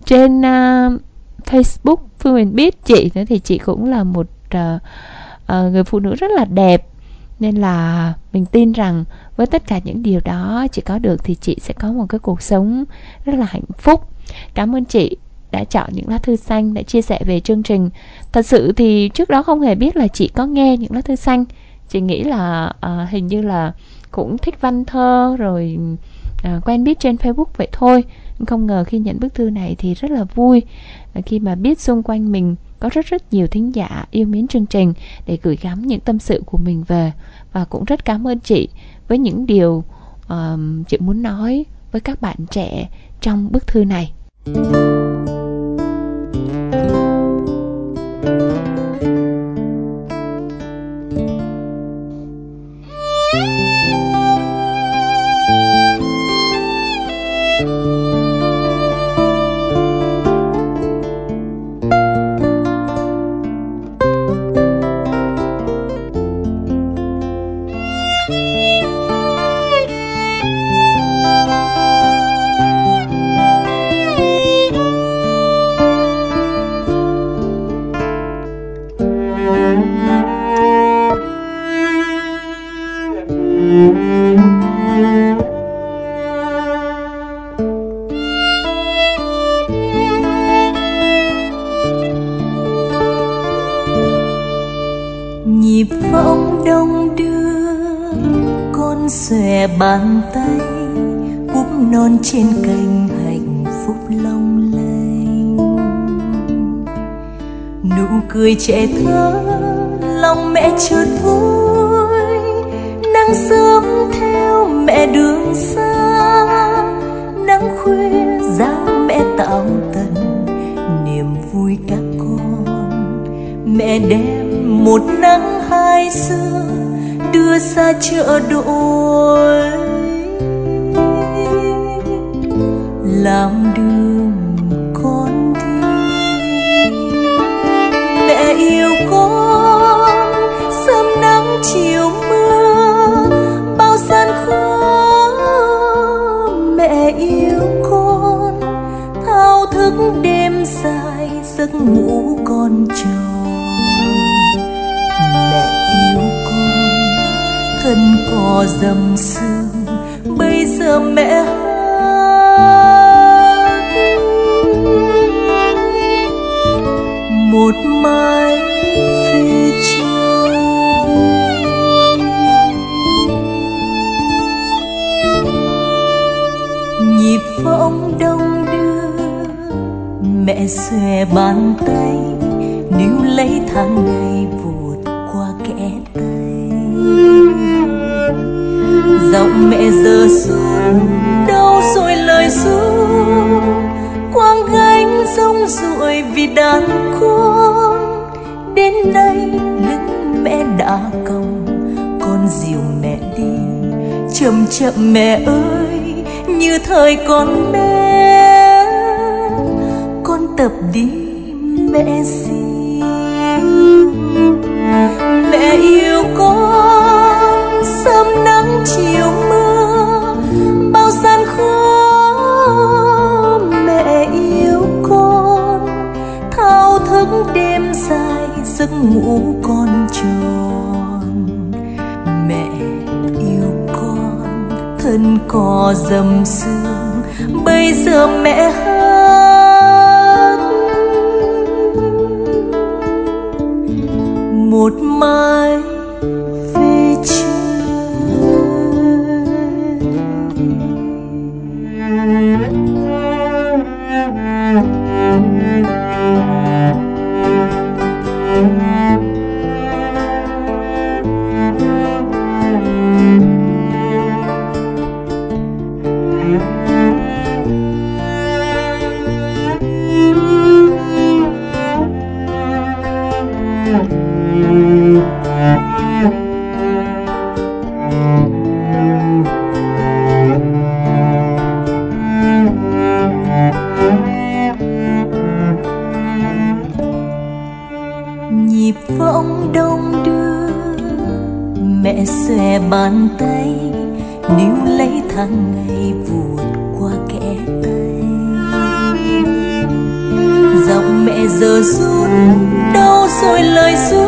trên uh, facebook phương huyền biết chị nữa thì chị cũng là một uh, uh, người phụ nữ rất là đẹp nên là mình tin rằng với tất cả những điều đó chị có được thì chị sẽ có một cái cuộc sống rất là hạnh phúc. Cảm ơn chị đã chọn những lá thư xanh đã chia sẻ về chương trình. Thật sự thì trước đó không hề biết là chị có nghe những lá thư xanh. Chị nghĩ là uh, hình như là cũng thích văn thơ rồi uh, quen biết trên facebook vậy thôi. Không ngờ khi nhận bức thư này thì rất là vui. Khi mà biết xung quanh mình có rất rất nhiều thính giả yêu mến chương trình để gửi gắm những tâm sự của mình về và cũng rất cảm ơn chị với những điều um, chị muốn nói với các bạn trẻ trong bức thư này. bàn cười trẻ thơ, lòng mẹ chợt vui. Nắng sớm theo mẹ đường xa, nắng khuya dáng mẹ tạo tần. Niềm vui các con, mẹ đem một nắng hai sương đưa xa chợ đôi. Thân dầm sương, bây giờ mẹ một mai phía trước nhịp võng đông đưa, mẹ xòe bàn tay, níu lấy tháng ngày giọng mẹ giờ xuống đâu rồi lời ru quang gánh rong ruổi vì đang khôn đến đây lưng mẹ đã còng, con dìu mẹ đi. Chậm chậm mẹ ơi, như thời con bé. Con tập đi, mẹ xin. Mẹ yêu con sớm nắng chiều mưa, bao gian khó mẹ yêu con. Thao thức đêm dài giấc ngủ con tròn, mẹ yêu con, thân cò dầm sương. Bây giờ mẹ hát một mai giờ run đâu rồi lời ru.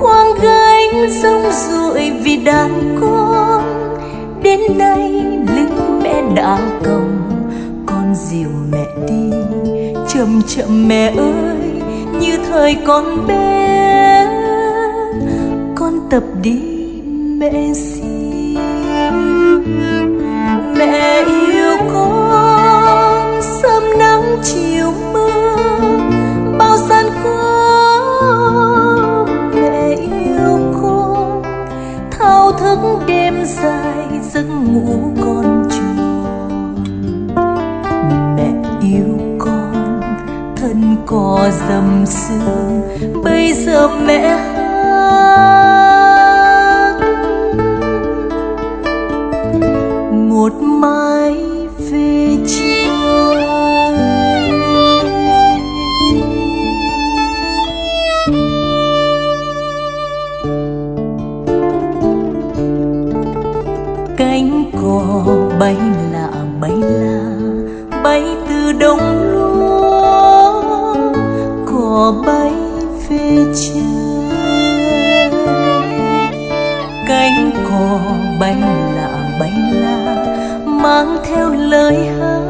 Quang gánh rong ruổi vì đàn con. Đến nay lưng mẹ đã còng, con dìu mẹ đi. Chậm chậm mẹ ơi, như thời con bé. Con tập đi, mẹ xin. Mẹ yêu con, sớm nắng chiều dài giấc ngủ con tròn mẹ yêu con, thân cò dầm sương, bây giờ mẹ hát. Một mai cò bay lạ bay la bay từ đông lúa cò bay về trời cánh cò bay là bay là mang theo lời hát.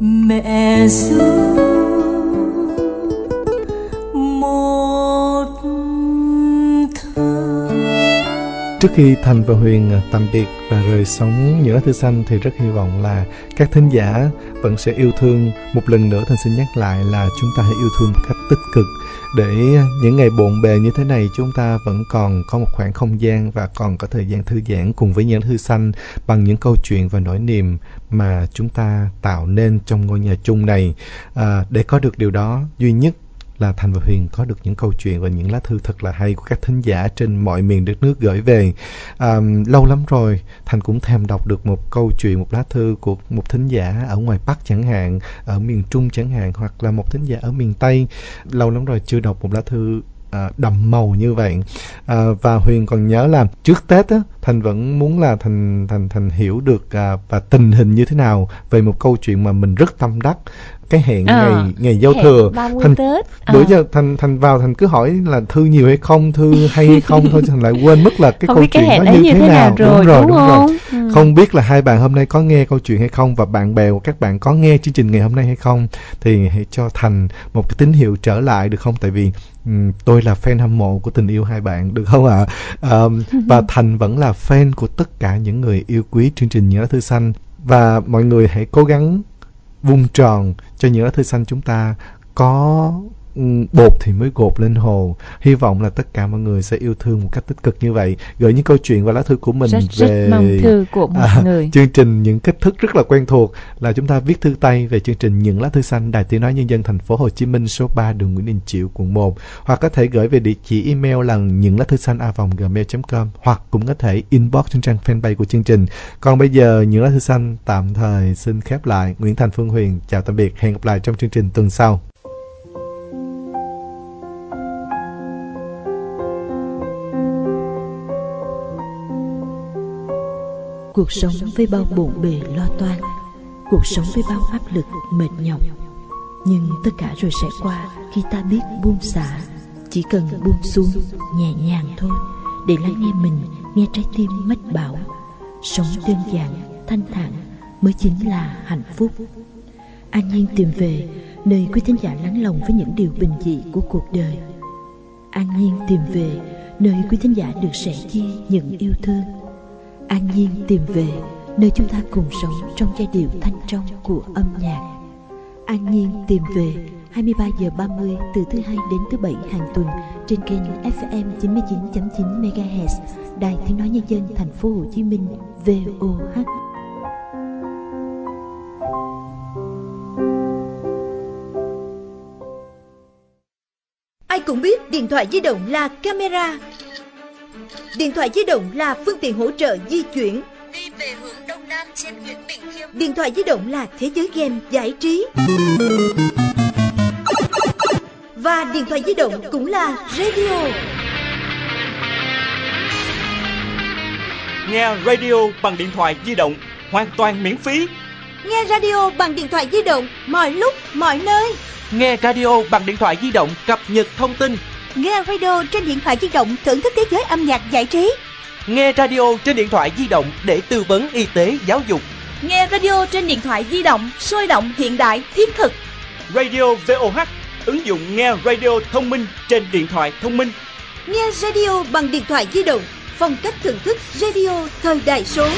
Mẹ ru Trước khi Thành và Huyền à, tạm biệt và rời sống những lá thư xanh thì rất hy vọng là các thính giả vẫn sẽ yêu thương. Một lần nữa Thành xin nhắc lại là chúng ta hãy yêu thương một cách tích cực. Để à, những ngày bộn bề như thế này chúng ta vẫn còn có một khoảng không gian và còn có thời gian thư giãn cùng với những lá thư xanh bằng những câu chuyện và nỗi niềm mà chúng ta tạo nên trong ngôi nhà chung này. À, để có được điều đó duy nhất là Thành và Huyền có được những câu chuyện và những lá thư thật là hay của các thính giả trên mọi miền đất nước gửi về. À, lâu lắm rồi Thành cũng thèm đọc được một câu chuyện, một lá thư của một thính giả ở ngoài Bắc chẳng hạn, ở miền Trung chẳng hạn, hoặc là một thính giả ở miền Tây. Lâu lắm rồi chưa đọc một lá thư à, đậm màu như vậy. À, và Huyền còn nhớ là trước Tết á, thành vẫn muốn là thành thành thành hiểu được à, và tình hình như thế nào về một câu chuyện mà mình rất tâm đắc. Cái hẹn À, ngày ngày giao thừa. 30 thành Tết. bữa À. giờ thành thành vào thành cứ hỏi là thư nhiều hay không thư hay hay không thôi thành lại quên mất là cái không câu cái chuyện hẹn đó ấy như thế nào rồi đúng rồi đúng đúng không? Rồi Ừ. không biết là hai bạn hôm nay có nghe câu chuyện hay không và bạn bè của các bạn có nghe chương trình ngày hôm nay hay không thì hãy cho thành một cái tín hiệu trở lại được không? Tại vì ừm, tôi là fan hâm mộ của tình yêu hai bạn được không ạ? Ờm, và thành vẫn là fan của tất cả những người yêu quý chương trình những lá thư xanh. Và mọi người hãy cố gắng vung tròn cho những lá thư xanh chúng ta có bột thì mới gột lên hồ. Hy vọng là tất cả mọi người sẽ yêu thương một cách tích cực như vậy. Gửi những câu chuyện và lá thư của mình rất về rất mong thư của mọi à, người. chương trình những cách thức rất là quen thuộc là chúng ta viết thư tay về chương trình những lá thư xanh đài tiếng nói nhân dân thành phố Hồ Chí Minh số 3 đường Nguyễn Đình Chiểu quận 1 hoặc có thể gửi về địa chỉ email là những lá thư xanh a gmail.com hoặc cũng có thể inbox trên trang fanpage của chương trình. Còn bây giờ những lá thư xanh tạm thời xin khép lại. Nguyễn Thành Phương Huyền chào tạm biệt. Hẹn gặp lại trong chương trình tuần sau Cuộc sống với bao bộn bề lo toan Cuộc sống với bao áp lực mệt nhọc. Nhưng tất cả rồi sẽ qua Khi ta biết buông xả Chỉ cần buông xuống nhẹ nhàng thôi Để lắng nghe mình Nghe trái tim mách bảo. Sống đơn giản, thanh thản Mới chính là hạnh phúc. An Nhiên tìm về Nơi quý thính giả lắng lòng với những điều bình dị của cuộc đời. An Nhiên tìm về Nơi quý thính giả được sẻ chia những yêu thương. An Nhiên tìm về, nơi chúng ta cùng sống trong giai điệu thanh trong của âm nhạc. An Nhiên tìm về 23 giờ 30 từ thứ hai đến thứ bảy hàng tuần trên kênh FM 99.9 MHz, Đài Tiếng nói nhân dân thành phố Hồ Chí Minh VOH. Ai cũng biết điện thoại di động là camera. Điện thoại di động là phương tiện hỗ trợ di chuyển. đi về hướng đông nam trên huyện Bình Khiêm. Điện thoại di động là thế giới game giải trí. Và điện thoại di động cũng là radio. Nghe radio bằng điện thoại di động hoàn toàn miễn phí. Nghe radio bằng điện thoại di động mọi lúc, mọi nơi. Nghe radio bằng điện thoại di động cập nhật thông tin. Nghe radio trên điện thoại di động thưởng thức thế giới âm nhạc giải trí. Nghe radio trên điện thoại di động để tư vấn y tế giáo dục. Nghe radio trên điện thoại di động, sôi động hiện đại, thiết thực. Radio VOH, ứng dụng nghe radio thông minh trên điện thoại thông minh. Nghe radio bằng điện thoại di động, phong cách thưởng thức radio thời đại số.